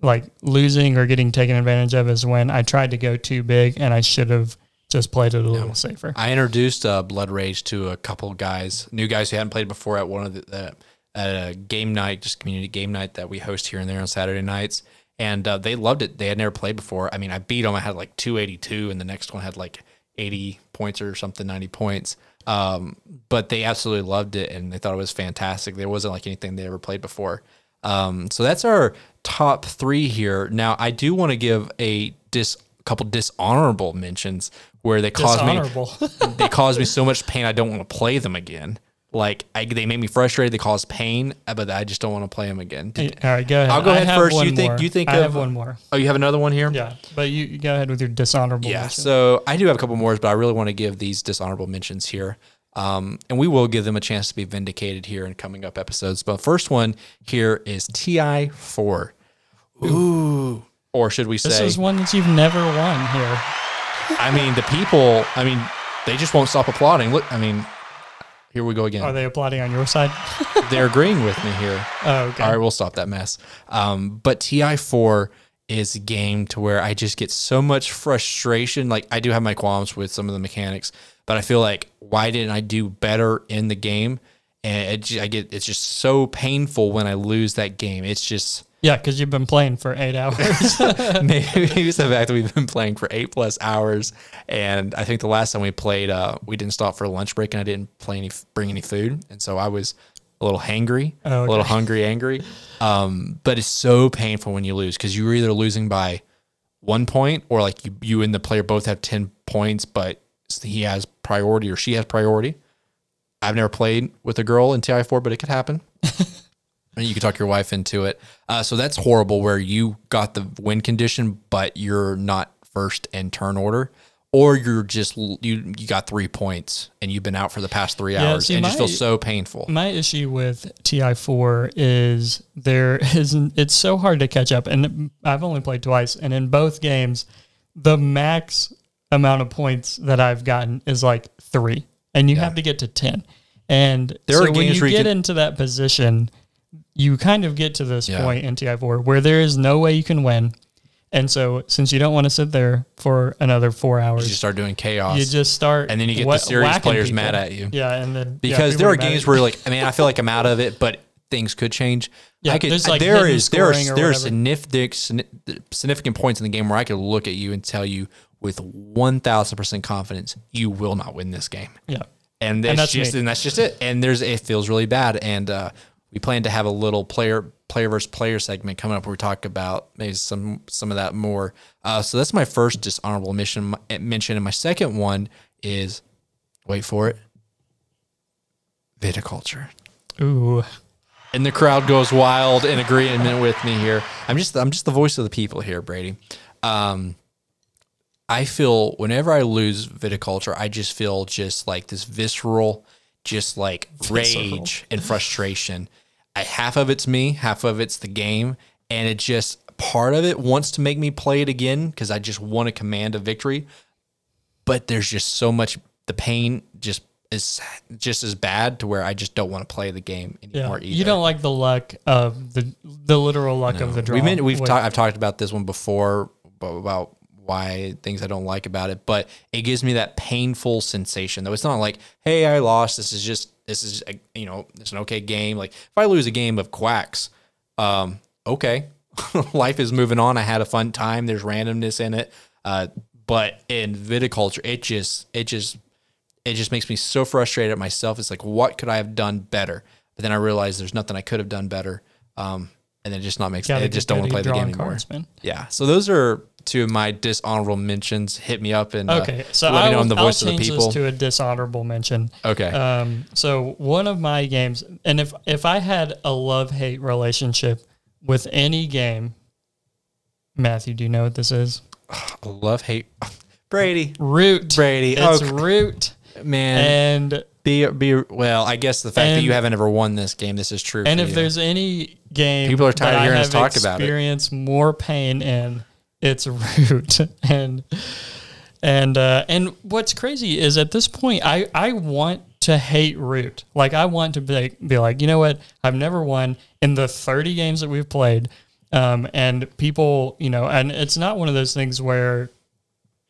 like losing or getting taken advantage of is when I tried to go too big and I should have just played it a little safer. I introduced uh, Blood Rage to a couple guys, new guys who hadn't played before at one of the, the at a game night, just community game night that we host here and there on Saturday nights, and uh, they loved it. They had never played before. I mean, I beat them. I had like 282, and the next one had like 80 points or something, 90 points. Um, but they absolutely loved it, and they thought it was fantastic. There wasn't like anything they ever played before. Um, so that's our top three here. Now, I do want to give a dis couple dishonorable mentions where they caused me they cause me so much pain I don't want to play them again. Like I, they made me frustrated. They caused pain, uh, but I just don't want to play them again. All right, go ahead. I'll go I ahead first. You think- more. you think I of- have one more. Oh, you have another one here? Yeah, but you, you go ahead with your dishonorable. Yeah. mention. So I do have a couple more, but I really want to give these dishonorable mentions here. Um, and we will give them a chance to be vindicated here in coming up episodes. But first one here is TI4. Ooh. Or should we say this is one that you've never won here. I mean, the people, I mean, they just won't stop applauding. Look, I mean, here we go again. Are they applauding on your side? They're agreeing with me here. Oh, okay. All right, we'll stop that mess. Um, but TI4 is a game to where I just get so much frustration. Like I do have my qualms with some of the mechanics, but I feel like why didn't I do better in the game? And it, I get it's just so painful when I lose that game. It's just Yeah, because you've been playing for eight hours. maybe it's the fact that we've been playing for eight plus hours, and I think the last time we played, uh, we didn't stop for a lunch break, and I didn't play any bring any food, and so I was a little hangry, Oh, okay. a little hungry, angry. Um, but it's so painful when you lose because you're either losing by one point, or like you, you and the player both have 10 points, but he has priority or she has priority. I've never played with a girl in TI4, but it could happen. and you could talk your wife into it. Uh, so that's horrible where you got the win condition, but you're not first in turn order. Or you're just you you got three points and you've been out for the past three Yeah, hours see, and just my- feels so painful. My issue with TI4 is there isn't, it's so hard to catch up. And I've only played twice. And in both games, the max amount of points that I've gotten is like three. And you Yeah. have to get to 10. And There so are when you you get can- into that position, you kind of get to this Yeah. point in TI4 where there is no way you can win. And so since you don't want to sit there for another four You hours, just start doing chaos. you just start and then you get wha- the serious players people. mad at you. Yeah, and then because people there are games you. where like I mean I feel like I'm out of it, but things could change. Yeah, I could, like, there hidden there are there are significant significant points in the game where I could look at you and tell you with one thousand percent confidence you will not win this game, yeah. and that's, that's just me. and that's just it. And there's it feels really bad, and uh, we plan to have a little player player versus player segment coming up where we talk about maybe some some of that more. Uh, so that's my first dishonorable mission mention, and my second one is wait for it, viticulture Ooh, and the crowd goes wild in agreement with me here. I'm just I'm just the voice of the people here, Brady. Um, I feel whenever I lose viticulture, I just feel just like this visceral, just like rage and frustration. I, half of it's me, half of it's the game, and it just part of it wants to make me play it again because I just want to command a victory. But there's just so much the pain just is just as bad to where I just don't want to play the game yeah. anymore either. You don't like the luck of the the literal luck of the draw. We've been, we've talked I've talked about this one before about why things I don't like about it, but it gives me that painful sensation. Though it's not like, hey, I lost. This is just this is a, you know it's an okay game. Like if I lose a game of quacks, um, okay, life is moving on. I had a fun time. There's randomness in it, uh, but in viticulture, it just it just it just makes me so frustrated at myself. It's like, what could I have done better? But then I realize there's nothing I could have done better. Um, and it just not makes it just don't want to play the game anymore. cards. Yeah. So those are two of my dishonorable mentions. Hit me up and uh, so let me know will, in the I'll voice of the people. this to a dishonorable mention. okay. Um, so one of my games, and if if I had a love hate relationship with any game, Matthew, do you know what this is? Love hate Brady. Root. Brady. It's oh root, man. and be be well. I guess the fact that you haven't ever won this game, this is true. And if you. there's any game People are tired of hearing us talk about it. experience more pain in, it's root. and and uh, and what's crazy is at this point, I I want to hate root. Like I want to be be like, you know what? I've never won in the 30 games that we've played. Um, and people, you know, and it's not one of those things where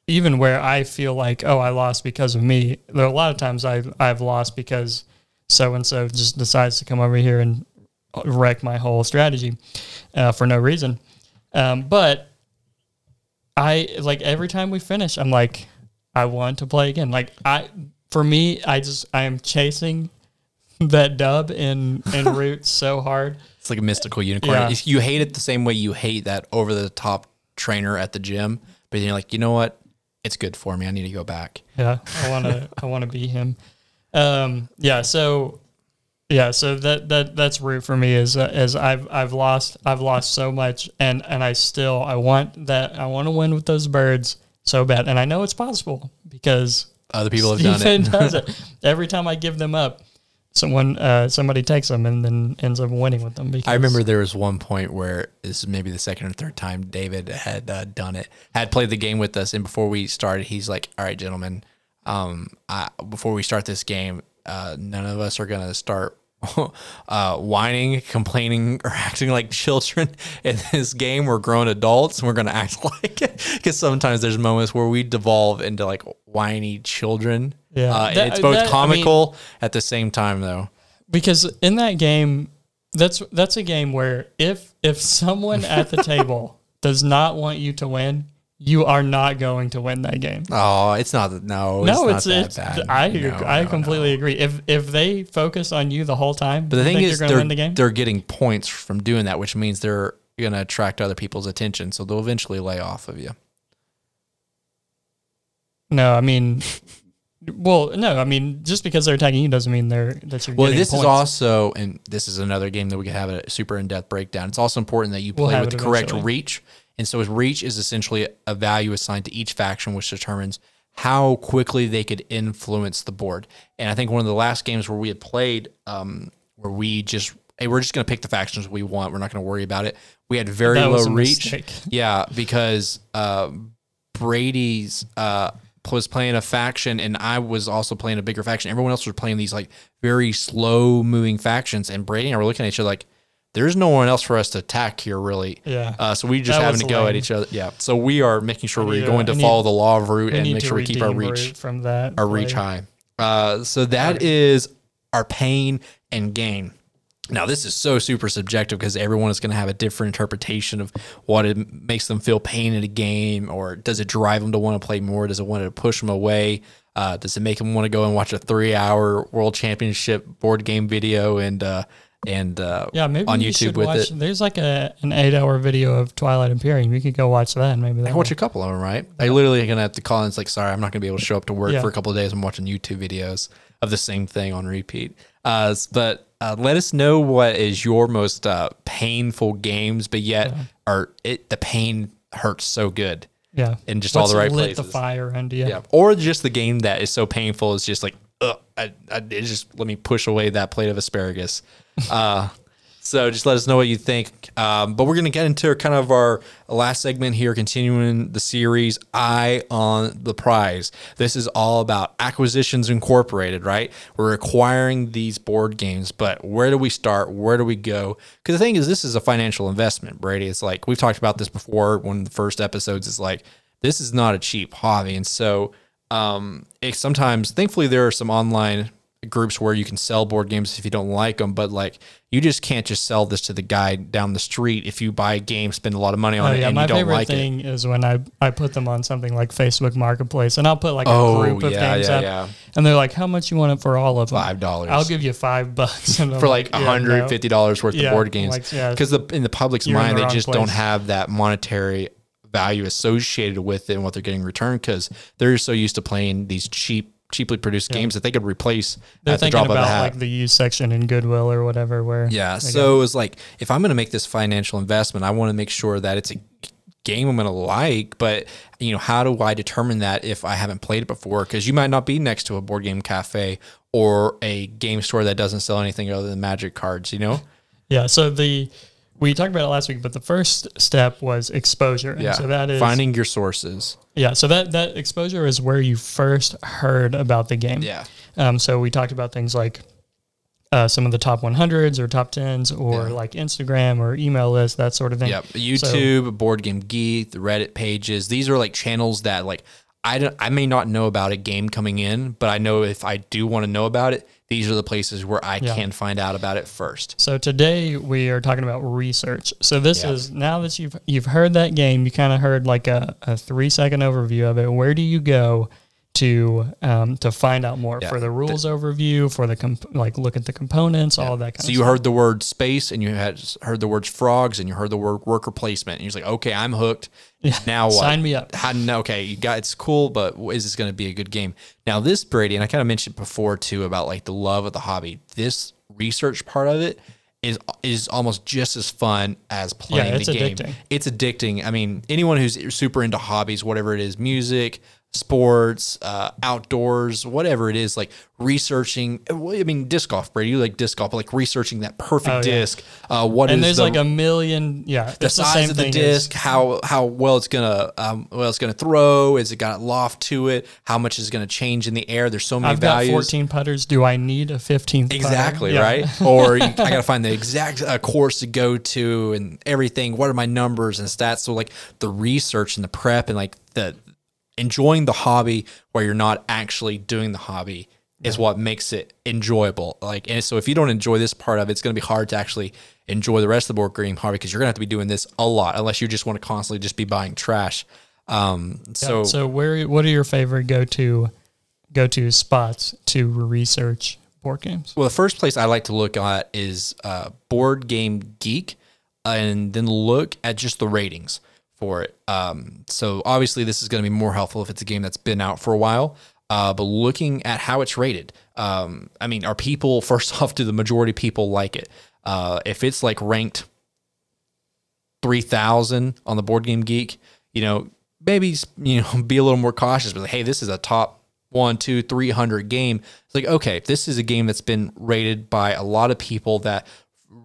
even where I feel like, oh, I lost because of me. There are a lot of times I I've lost because so and so just decides to come over here and wreck my whole strategy uh, for no reason. Um, but I like every time we finish, I'm like, I want to play again. Like I, for me, I just I am chasing that dub in in roots so hard. It's like a mystical unicorn. Yeah. You hate it the same way you hate that over the top trainer at the gym, but then you're like, you know what? It's good for me. I need to go back. Yeah, I want to. I want to be him. Um, yeah. So, yeah. So that that that's root for me is uh, is I've I've lost I've lost so much and and I still I want that I want to win with those birds so bad and I know it's possible because Other people have done it. does it every time I give them up. Someone uh, somebody takes them and then ends up winning with them. Because I remember there was one point where this is maybe the second or third time David had uh, done it, had played the game with us, and before we started, he's like, "All right, gentlemen, um, I, before we start this game, uh, none of us are gonna start." Uh, whining, complaining, or acting like children in this game. We're grown adults, and we're gonna act like it. Because sometimes there's moments where we devolve into like whiny children. Yeah. uh, That- it's both that- I mean- comical at the same time, though. because in that game that's that's a game where if if someone at the table does not want you to win you are not going to win that game Oh, it's not. No, no it's, it's, not that it's bad. i No, i no, completely no. agree if if they focus on you the whole time But the thing is, they're, win the game they're getting points from doing that, which means they're going to attract other people's attention. So they'll eventually lay off of you. No, I mean, well, no, I mean, just because they're attacking you doesn't mean they're that you're. Well, this points. is also, and this is another game that we could have a super in depth breakdown. It's also important that you We'll play with the correct eventually. reach. And so, his reach is essentially a value assigned to each faction, which determines how quickly they could influence the board. And I think one of the last games where we had played, um, where we just, hey, we're just going to pick the factions we want. We're not going to worry about it. We had very That low reach. mistake. Yeah, because uh, Brady's uh, was playing a faction, and I was also playing a bigger faction. Everyone else was playing these like very slow moving factions, and Brady and I were looking at each other like, "There's no one else for us to attack here, really." Yeah. Uh, so we just That having to go at each other. Yeah. So we are making sure we're need- going to need- follow the law of root and make sure we keep our reach from that. our reach high. Uh, so that is our pain and gain. Now, this is so super subjective because everyone is going to have a different interpretation of what it makes them feel pain in a game, or does it drive them to want to play more? Does it want to push them away? Uh, does it make them want to go and watch a three-hour World Championship board game video and uh, and uh, Yeah, maybe on you YouTube with watch, it? There's like a an eight hour video of Twilight Imperium. You could go watch that. and Maybe that. I watch a couple of them, right? I literally gonna have to call and it's like, sorry, I'm not gonna be able to show up to work Yeah. for a couple of days. I'm watching YouTube videos of the same thing on repeat. Uh, but uh, let us know what is your most uh, painful games, but yet are it the pain hurts so good yeah, in just all the right lit places. the fire under you. Yeah, or just the game that is so painful is just like, ugh, I, I, it just let me push away that plate of asparagus. Uh, so just let us know what you think. Um, but we're gonna get into kind of our last segment here, continuing the series Eye on the Prize. This is all about acquisitions incorporated, right? We're acquiring these board games, but where do we start? Where do we go? Because the thing is, this is a financial investment, Brady. It's like we've talked about this before. One of the first episodes is like this is not a cheap hobby, and so um, sometimes, thankfully, there are some online groups where you can sell board games if you don't like them, but like you just can't just sell this to the guy down the street if you buy a game, spend a lot of money on Oh it, yeah, and my you don't favorite like it. thing is when I, I put them on something like Facebook Marketplace, and I'll put like a Oh, group of yeah, games yeah, up, yeah. and they're like, "How much you want it for all of them?" Five dollars. I'll give you five bucks and for like hundred no. dollars worth of board games like, yeah. because the in the public's You're mind the they just don't have that monetary value associated with it and what they're getting returned because they're so used to playing these cheap cheaply produced games that they could replace They're at the thinking drop of a about hat. like the used section in Goodwill or whatever. Where Yeah. So it was like, if I'm going to make this financial investment, I want to make sure that it's a game I'm going to like. But, you know, how do I determine that if I haven't played it before? Because you might not be next to a board game cafe or a game store that doesn't sell anything other than magic cards, you know? Yeah. So the we talked about it last week, but the first step was exposure. And Yeah. So that is Finding your sources. yeah. So that that exposure is where you first heard about the game. Yeah. Um. So we talked about things like. Uh, some of the top 100s or top 10s or Yeah. like Instagram or email list, that sort of thing. Yep. YouTube, Board Game Geek, the Reddit pages. These are like channels that like I don't I may not know about a game coming in, but I know if I do want to know about it, these are the places where I Yeah. can find out about it first. So today we are talking about research. So this Yeah. is now that you've you've heard that game, you kind of heard like a, a three second overview of it. Where do you go to um, to find out more Yeah. for the rules overview, for the comp- like look at the components, all that kind So of So you stuff. heard the word space and you had heard the words frogs and you heard the word worker placement and you're just like, okay, I'm hooked. Now what? Sign me up. How, okay, you got it's cool, but is this going to be a good game? Now this Brady and I kind of mentioned before too about like the love of the hobby. This research part of it is is almost just as fun as playing it's the game. addicting. It's addicting. I mean, anyone who's super into hobbies, whatever it is, music, sports, uh, outdoors, whatever it is, like researching. I mean, disc golf, Brady. You like disc golf, like researching that perfect Oh, yeah. disc. Uh, what and is there's the, like a million, yeah, the the size same of the disc, as- how how well it's gonna um, well it's gonna throw. Is it got loft to it? How much is gonna change in the air? There's so many I've got 14 putters. Do I need a 15th? putter? Exactly Yeah. right. Or you, I got to find the exact uh, course to go to and everything. What are my numbers and stats? So like the research and the prep and like the enjoying the hobby where you're not actually doing the hobby is what makes it enjoyable. Like and so if you don't enjoy this part of it, it's going to be hard to actually enjoy the rest of the board game hobby because you're going to have to be doing this a lot unless you just want to constantly just be buying trash. Um, so So where what are your favorite go to go to spots to research board games? Well, the first place I like to look at is uh, Board Game Geek, and then look at just the ratings for it. Um, so obviously, this is going to be more helpful if it's a game that's been out for a while. Uh, but looking at how it's rated, um, I mean, are people first off? Do the majority of people like it? Uh, if it's like ranked three thousand on the Board Game Geek, you know, maybe you know, be a little more cautious. But like, hey, this is a top one, two, three hundred game. It's like okay, this is a game that's been rated by a lot of people that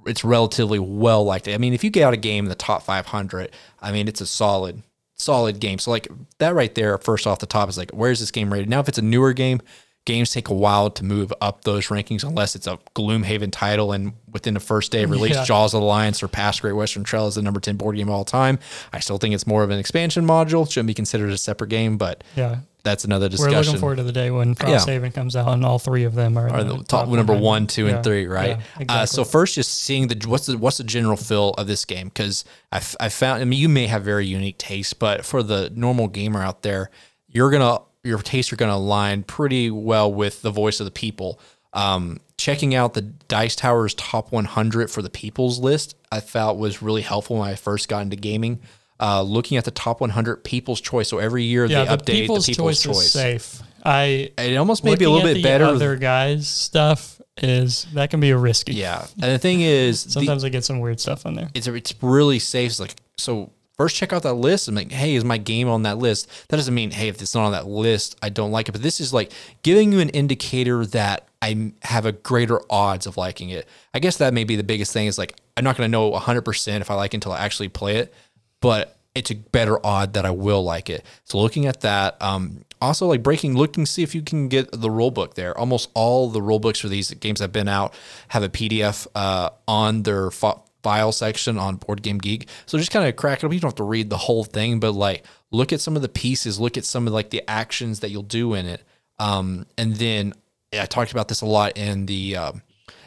it's relatively well liked. I mean, if you get out a game in the top 500, I mean, it's a solid, solid game. So like that right there, first off the top is like, where's this game rated? Now, if it's a newer game, games take a while to move up those rankings unless it's a Gloomhaven title and within the first day of release, Yeah. Jaws of the Lion surpassed Great Western Trail as the number 10 board game of all time. I still think it's more of an expansion module. Shouldn't be considered a separate game, but Yeah. That's another discussion. We're looking forward to the day when Frosthaven comes out and all three of them are, in are the top, number one, two, Yeah. and three, right? Yeah, uh, exactly. so first, just seeing the what's the what's the general feel of this game because I, I found I mean you may have very unique tastes, but for the normal gamer out there, you're gonna your tastes are gonna align pretty well with the voice of the people. Um, checking out the Dice Tower's top 100 for the people's list, I felt was really helpful when I first got into gaming. Uh, looking at the top 100 people's choice, so every year yeah, they the update people's, the people's choice, choice. is safe. I It almost may be a little bit the better. Other guys' stuff is that can be a risky. yeah, and the thing is, the- Sometimes I get some weird stuff on there. it's it's really safe. It's like so. First, check out that list. I'm like, hey, is my game on that list? That doesn't mean, hey, if it's not on that list, I don't like it. But this is like giving you an indicator that I have a greater odds of liking it. I guess that may be the biggest thing. Is like I'm not going to know 100 percent if I like it until I actually play it, but it's a better odd that I will like it. So looking at that, um, also like breaking, looking see if you can get the rule book there. Almost all the rule books for these games that have been out have a PDF uh, on their fo- file section on Board Game Geek. So just kind of crack it up. You don't have to read the whole thing, but like look at some of the pieces, look at some of like the actions that you'll do in it. Um, and then I talked about this a lot in the um,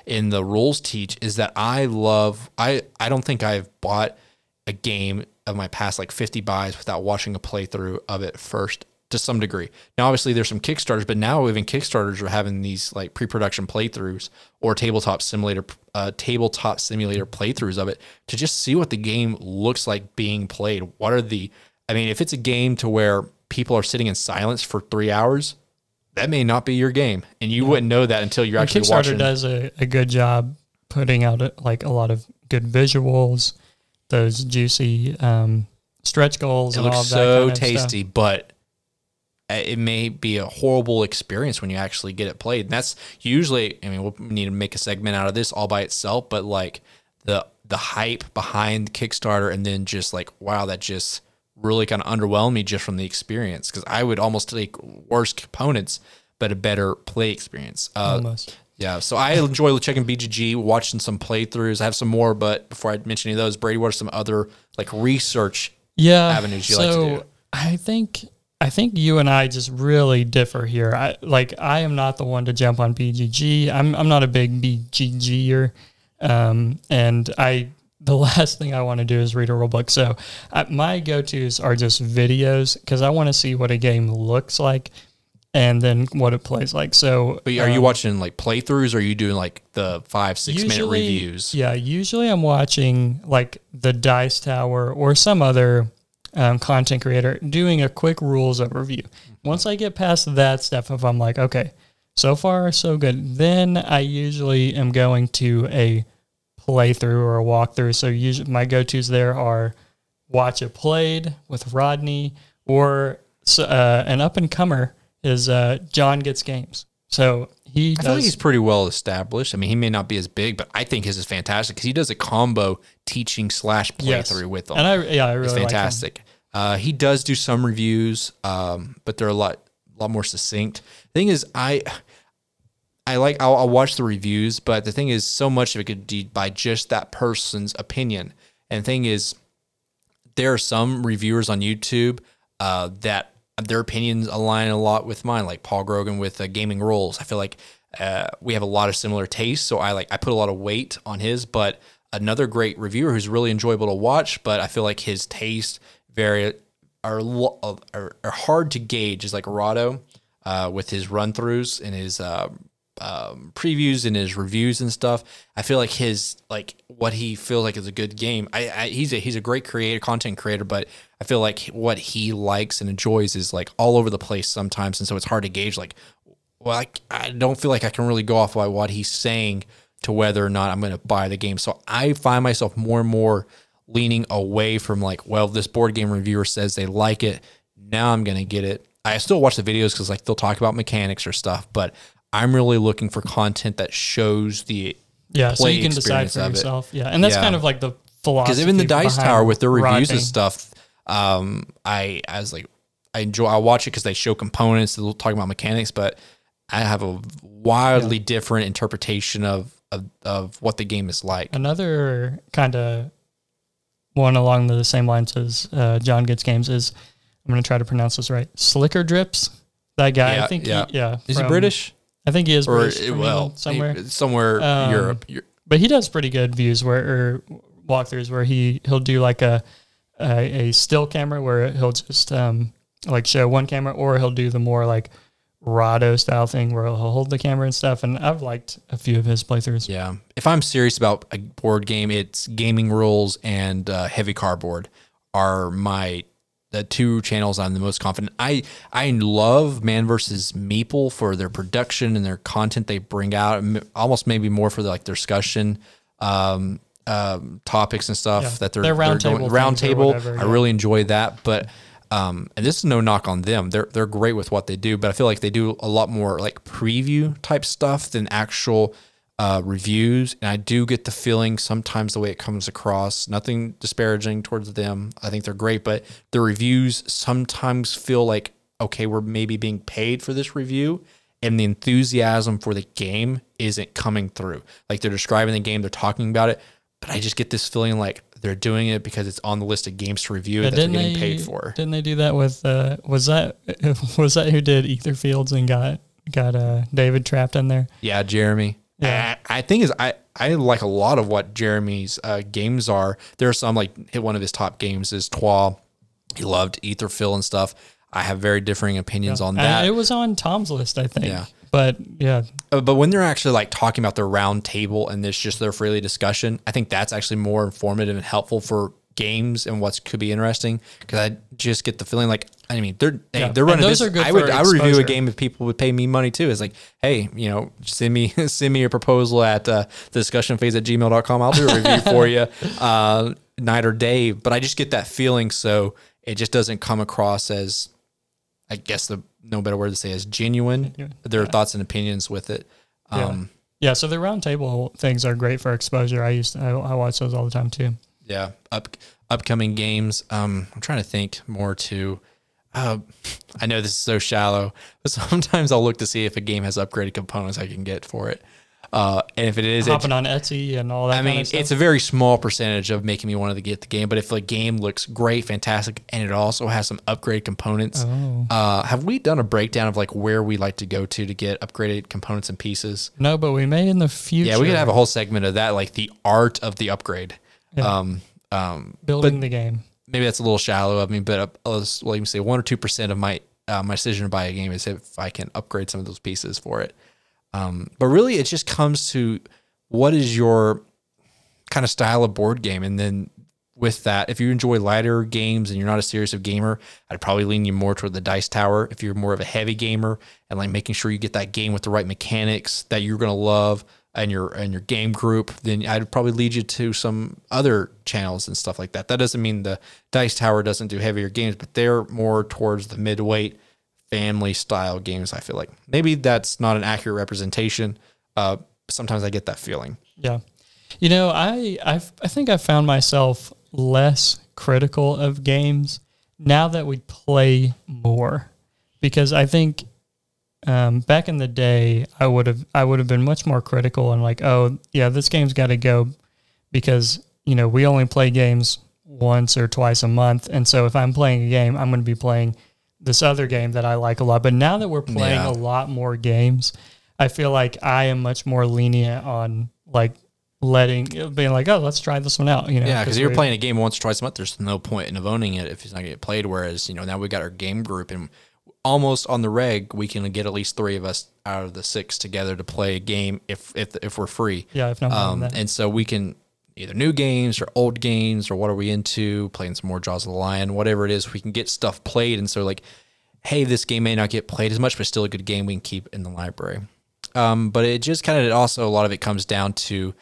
in the rules teach is that I love I I don't think I've bought a game of my past like 50 buys without watching a playthrough of it first to some degree. Now obviously there's some Kickstarters, but now even Kickstarters are having these like pre-production playthroughs or tabletop simulator uh, tabletop simulator playthroughs of it to just see what the game looks like being played. What are the I mean if it's a game to where people are sitting in silence for 3 hours, that may not be your game and you wouldn't know that until you're And actually Kickstarter watching Kickstarter does a, a good job putting out uh, like a lot of good visuals, those juicy um, stretch goals, It and all looks so kind of stuff. tasty, but uh, it may be a horrible experience when you actually get it played. And that's usually, I mean, we'll need to make a segment out of this all by itself, but like the the hype behind Kickstarter, and then just like, wow, that just really kind of underwhelmed me just from the experience because I would almost take worse components, but a better play experience. Uh, Almost. Yeah, so I enjoy checking BGG, watching some playthroughs. I have some more, but before I mention any of those, Brady, what are some other like research yeah avenues you so like to do. I think I think you and I just really differ here. I like I am not the one to jump on BGG. I'm I'm not a big BGGer, um, and I the last thing I want to do is read a rule book. So I, my go tos are just videos because I want to see what a game looks like, and then what it plays like. So But are you um, watching like playthroughs or are you doing like the five, six minute reviews? Yeah, usually I'm watching like the Dice Tower or some other um, content creator doing a quick rules overview. Once I get past that stuff, if I'm like, okay, so far so good, then I usually am going to a playthrough or a walkthrough. So usually my go-tos there are watch it played with Rodney or uh, an up and comer is uh, Jon gets games. So he I feel like he's pretty well established. I mean, he may not be as big, but I think his is fantastic because he does a combo teaching slash Yes. playthrough with them. and I yeah I really it's like fantastic. uh, he does do some reviews, um, but they're a lot, lot more succinct. The thing is, I, I like I'll, I'll watch the reviews, but the thing is, so much of it could be by just that person's opinion. And the thing is, there are some reviewers on YouTube uh, that their opinions align a lot with mine, like Paul Grogan with uh, Gaming Rules. I feel like uh, we have a lot of similar tastes, so I like I put a lot of weight on his. But another great reviewer who's really enjoyable to watch, but I feel like his taste very are are, are hard to gauge is like Rahdo uh, with his run throughs and his uh, um, previews and his reviews and stuff. I feel like his like what he feels like is a good game. I, I he's a he's a great creator, content creator, but I feel like what he likes and enjoys is like all over the place sometimes, and so it's hard to gauge. Like, well, I, I don't feel like I can really go off by what he's saying to whether or not I'm going to buy the game. So I find myself more and more leaning away from like, well, this board game reviewer says they like it. Now I'm going to get it. I still watch the videos because like they'll talk about mechanics or stuff, but I'm really looking for content that shows the Yeah, so you can decide for of it. yourself. Yeah, and that's Yeah. kind of like the philosophy. because even the dice tower with their reviews and stuff um i as like i enjoy i watch it because they show components they'll talk about mechanics but i have a wildly different interpretation of, of of what the game is like Another kind of one along the same lines as uh, Jon Gets Games is I'm going to try to pronounce this right. Slicker Drips. That guy, Yeah, I think, yeah. He, yeah. is he british I think he is or British. from well England somewhere. he- somewhere Um, europe but he does pretty good views where or walkthroughs where he he'll do like a a, a still camera where he'll just um like show one camera or he'll do the more like Rahdo style thing where he'll hold the camera and stuff and I've liked a few of his playthroughs. Yeah. If I'm serious about a board game, it's gaming rules and uh, heavy cardboard are my the two channels I'm the most confident. I I love Man versus Meeple for their production and their content they bring out. Almost maybe more for the, like discussion um, um, topics and stuff Yeah. that they're, Their round going- table round table. whatever, I yeah. really enjoy that, but. Um, and this is no knock on them. They're they're great with what they do, but I feel like they do a lot more like preview type stuff than actual uh, reviews. And I do get the feeling sometimes the way it comes across, nothing disparaging towards them. I think they're great, but the reviews sometimes feel like okay, we're maybe being paid for this review, and the enthusiasm for the game isn't coming through. Like they're describing the game, they're talking about it, but I just get this feeling like they're doing it because it's on the list of games to review Yeah, that they're getting they paid for. Didn't they do that with uh was that was that who did Ether Fields and got got uh David trapped in there? Yeah, Jeremy. Yeah. I, I think is I I like a lot of what Jeremy's uh, games are. There are some like hit one of his top games is Twa. He loved Etherfields and stuff. I have very differing opinions on Uh, that. it was on Tom's list, I think. Yeah. But yeah, Uh, but when they're actually like talking about their round table and it's just their freely discussion, I think that's actually more informative and helpful for games and what could be interesting. Because I just get the feeling like I mean they're hey, they're And running. those this- are good I would I would review a game if people would pay me money too. It's like hey you know send me send me a proposal at uh, the discussion phase at gmail.com. I'll do a review for you uh, night or day. But I just get that feeling so it just doesn't come across as I guess the no better word to say is genuine. Genuine, Their thoughts and opinions with it. Yeah. Um, yeah. So the roundtable things are great for exposure. I used to, I, I watch those all the time too. Yeah. Up upcoming games. Um, I'm trying to think more to. Uh, I know this is so shallow, but sometimes I'll look to see if a game has upgraded components I can get for it. Uh, and if it is, it, Hopping on Etsy and all that. I kind mean, of stuff. it's a very small percentage of making me want to get the game. But if the game looks great, fantastic, and it also has some upgraded components, Oh. uh, have we done a breakdown of like where we like to go to to get upgraded components and pieces? no, but we may in the future. Yeah, we could have a whole segment of that, like the art of the upgrade. Yeah. Um, um, building the game. maybe that's a little shallow of me, but uh, let's let me say one or two percent of my uh, my decision to buy a game is if I can upgrade some of those pieces for it. Um, but really, it just comes to what is your kind of style of board game, and then with that, if you enjoy lighter games and you're not a serious of gamer, I'd probably lean you more toward the Dice Tower. If you're more of a heavy gamer and like making sure you get that game with the right mechanics that you're gonna love and your and your game group, then I'd probably lead you to some other channels and stuff like that. That doesn't mean the Dice Tower doesn't do heavier games, but they're more towards the midweight family style games. I feel like maybe that's not an accurate representation. Uh, sometimes I get that feeling. Yeah. You know, I I've, I think I found myself less critical of games now that we play more, because I think um, back in the day I would have I would have been much more critical and like, oh yeah, this game's got to go because you know we only play games once or twice a month, and so if I'm playing a game, I'm going to be playing this other game that I like a lot. But now that we're playing Yeah. a lot more games, I feel like I am much more lenient on like letting being like, oh, let's try this one out. You know, Yeah, because you're playing a game once or twice a month. There's no point in owning it if it's not getting played. Whereas you know now we got our game group and almost on the reg, we can get at least three of us out of the six together to play a game if if if we're free. Yeah, if not Um, and so we can either new games or old games or what are we into, playing some more Jaws of the Lion, whatever it is, we can get stuff played. And so like, hey, this game may not get played as much, but still a good game we can keep in the library. Um, but it just kind of also a lot of it comes down to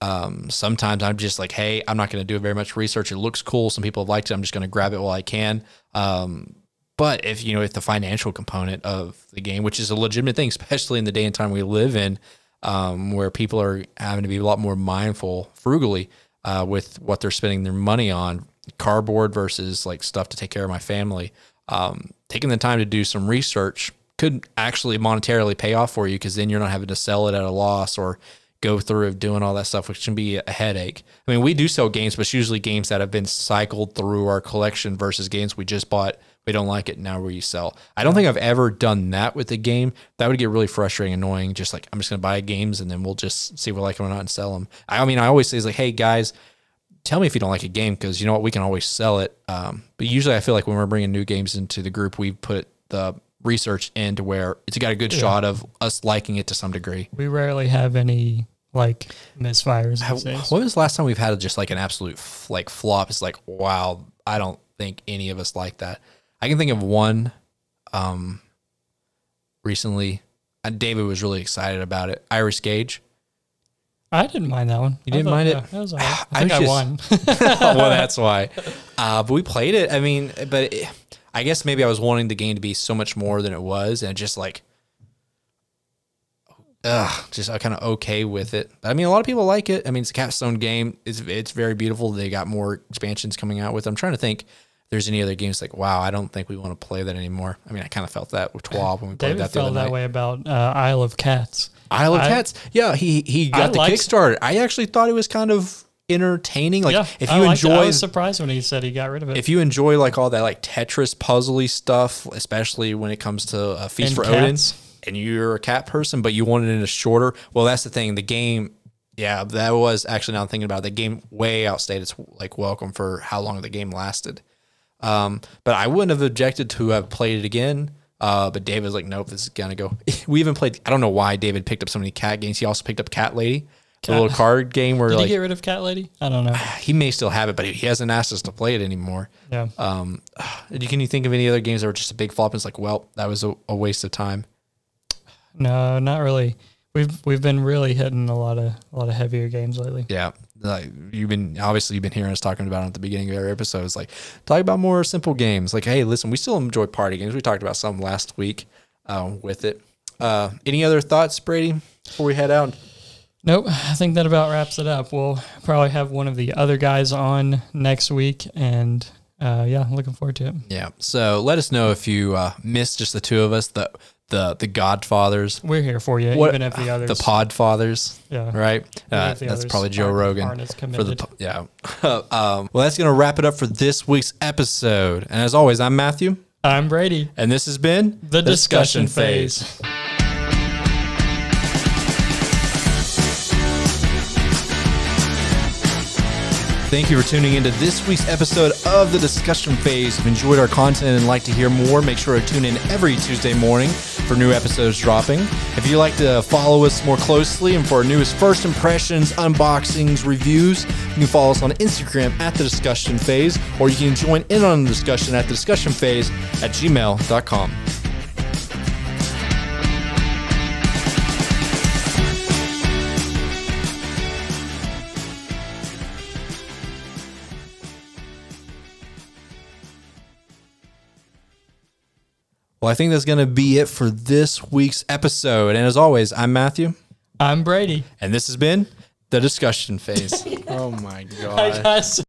um, sometimes I'm just like, hey, I'm not going to do very much research. It looks cool. Some people have liked it. I'm just going to grab it while I can. Um, but if you know, if the financial component of the game, which is a legitimate thing, especially in the day and time we live in, um, where people are having to be a lot more mindful, frugally, uh, with what they're spending their money on, cardboard versus like stuff to take care of my family. Um, taking the time to do some research could actually monetarily pay off for you because then you're not having to sell it at a loss or go through of doing all that stuff, which can be a headache. I mean, we do sell games, but it's usually games that have been cycled through our collection versus games we just bought. We don't like it now we sell. I don't think I've ever done that with a game. That would get really frustrating, annoying. Just like I'm just gonna buy games and then we'll just see if we like them or not and sell them. I mean, I always say is like, hey guys, tell me if you don't like a game because you know what we can always sell it. Um, but usually I feel like when we're bringing new games into the group, we put the research into where it's got a good shot of us liking it to some degree. we rarely have any like misfires days. When was the last time we've had just like an absolute f- like flop? It's like wow, I don't think any of us like that. I can think of one um recently. uh, David was really excited about it. Irish Gauge. I didn't mind that one. You I didn't thought- mind it? yeah, that was right. I I think I, was won. well, that's why. Uh, but we played it. I mean, but it, I guess maybe I was wanting the game to be so much more than it was, and just like, ugh, just I kind of okay with it. I mean, a lot of people like it. I mean, it's a capstone game. It's it's very beautiful. They got more expansions coming out with. I'm trying to think. There's any other games like wow, I don't think we want to play that anymore. I mean, I kind of felt that with TWAB when we played David that the other felt that night. way about uh, Isle of Cats. Isle of I- Cats. Yeah, he he got the liked- Kickstarter. I actually thought it was kind of entertaining. Like yeah, if I you it. enjoy I was surprised when he said he got rid of it. if you enjoy like all that like Tetris puzzly stuff, especially when it comes to uh, Feast And for cats. Odin, and you're a cat person, but you want it in a shorter, well, that's the thing. The game, yeah, that was actually now I'm thinking about it, the game way outstayed its like welcome for how long the game lasted. Um, but I wouldn't have objected to have played it again. Uh, but David's like, nope, this is gonna go. we even played. I don't know why David picked up so many cat games. He also picked up Cat Lady, the little card game where Did like he get rid of Cat Lady? I don't know. he may still have it, but he hasn't asked us to play it anymore. Yeah. Um, can you think of any other games that were just a big flop? And it's like, well, that was a, a waste of time. No, not really. We've we've been really hitting a lot of a lot of heavier games lately. Yeah, like you've been obviously you've been hearing us talking about it at the beginning of every episode. It's like talk about more simple games. Like, hey, listen, we still enjoy party games. We talked about some last week uh, with it. Uh, any other thoughts, Brady, before we head out? Nope, I think that about wraps it up. We'll probably have one of the other guys on next week, and uh, yeah, looking forward to it. Yeah. So let us know if you uh, missed just the two of us, the the the Godfathers, We're here for you, What- even if the others. the Podfathers. yeah, right? Uh, that's probably Joe Rogan for the yeah. um, well, that's gonna wrap it up for this week's episode. And as always, I'm Matthew, I'm Brady. and this has been The discussion phase. Thank you for tuning into this week's episode of the discussion phase. If you enjoyed our content and like to hear more, make sure to tune in every Tuesday morning for new episodes dropping. If you'd like to follow us more closely and for our newest first impressions, unboxings, reviews, you can follow us on Instagram at the discussion phase, or you can join in on the discussion at the discussion phase at gmail.com. Well, I think that's going to be it for this week's episode. And as always, I'm Matthew, I'm Brady. and this has been the discussion phase. oh my God. Hi guys.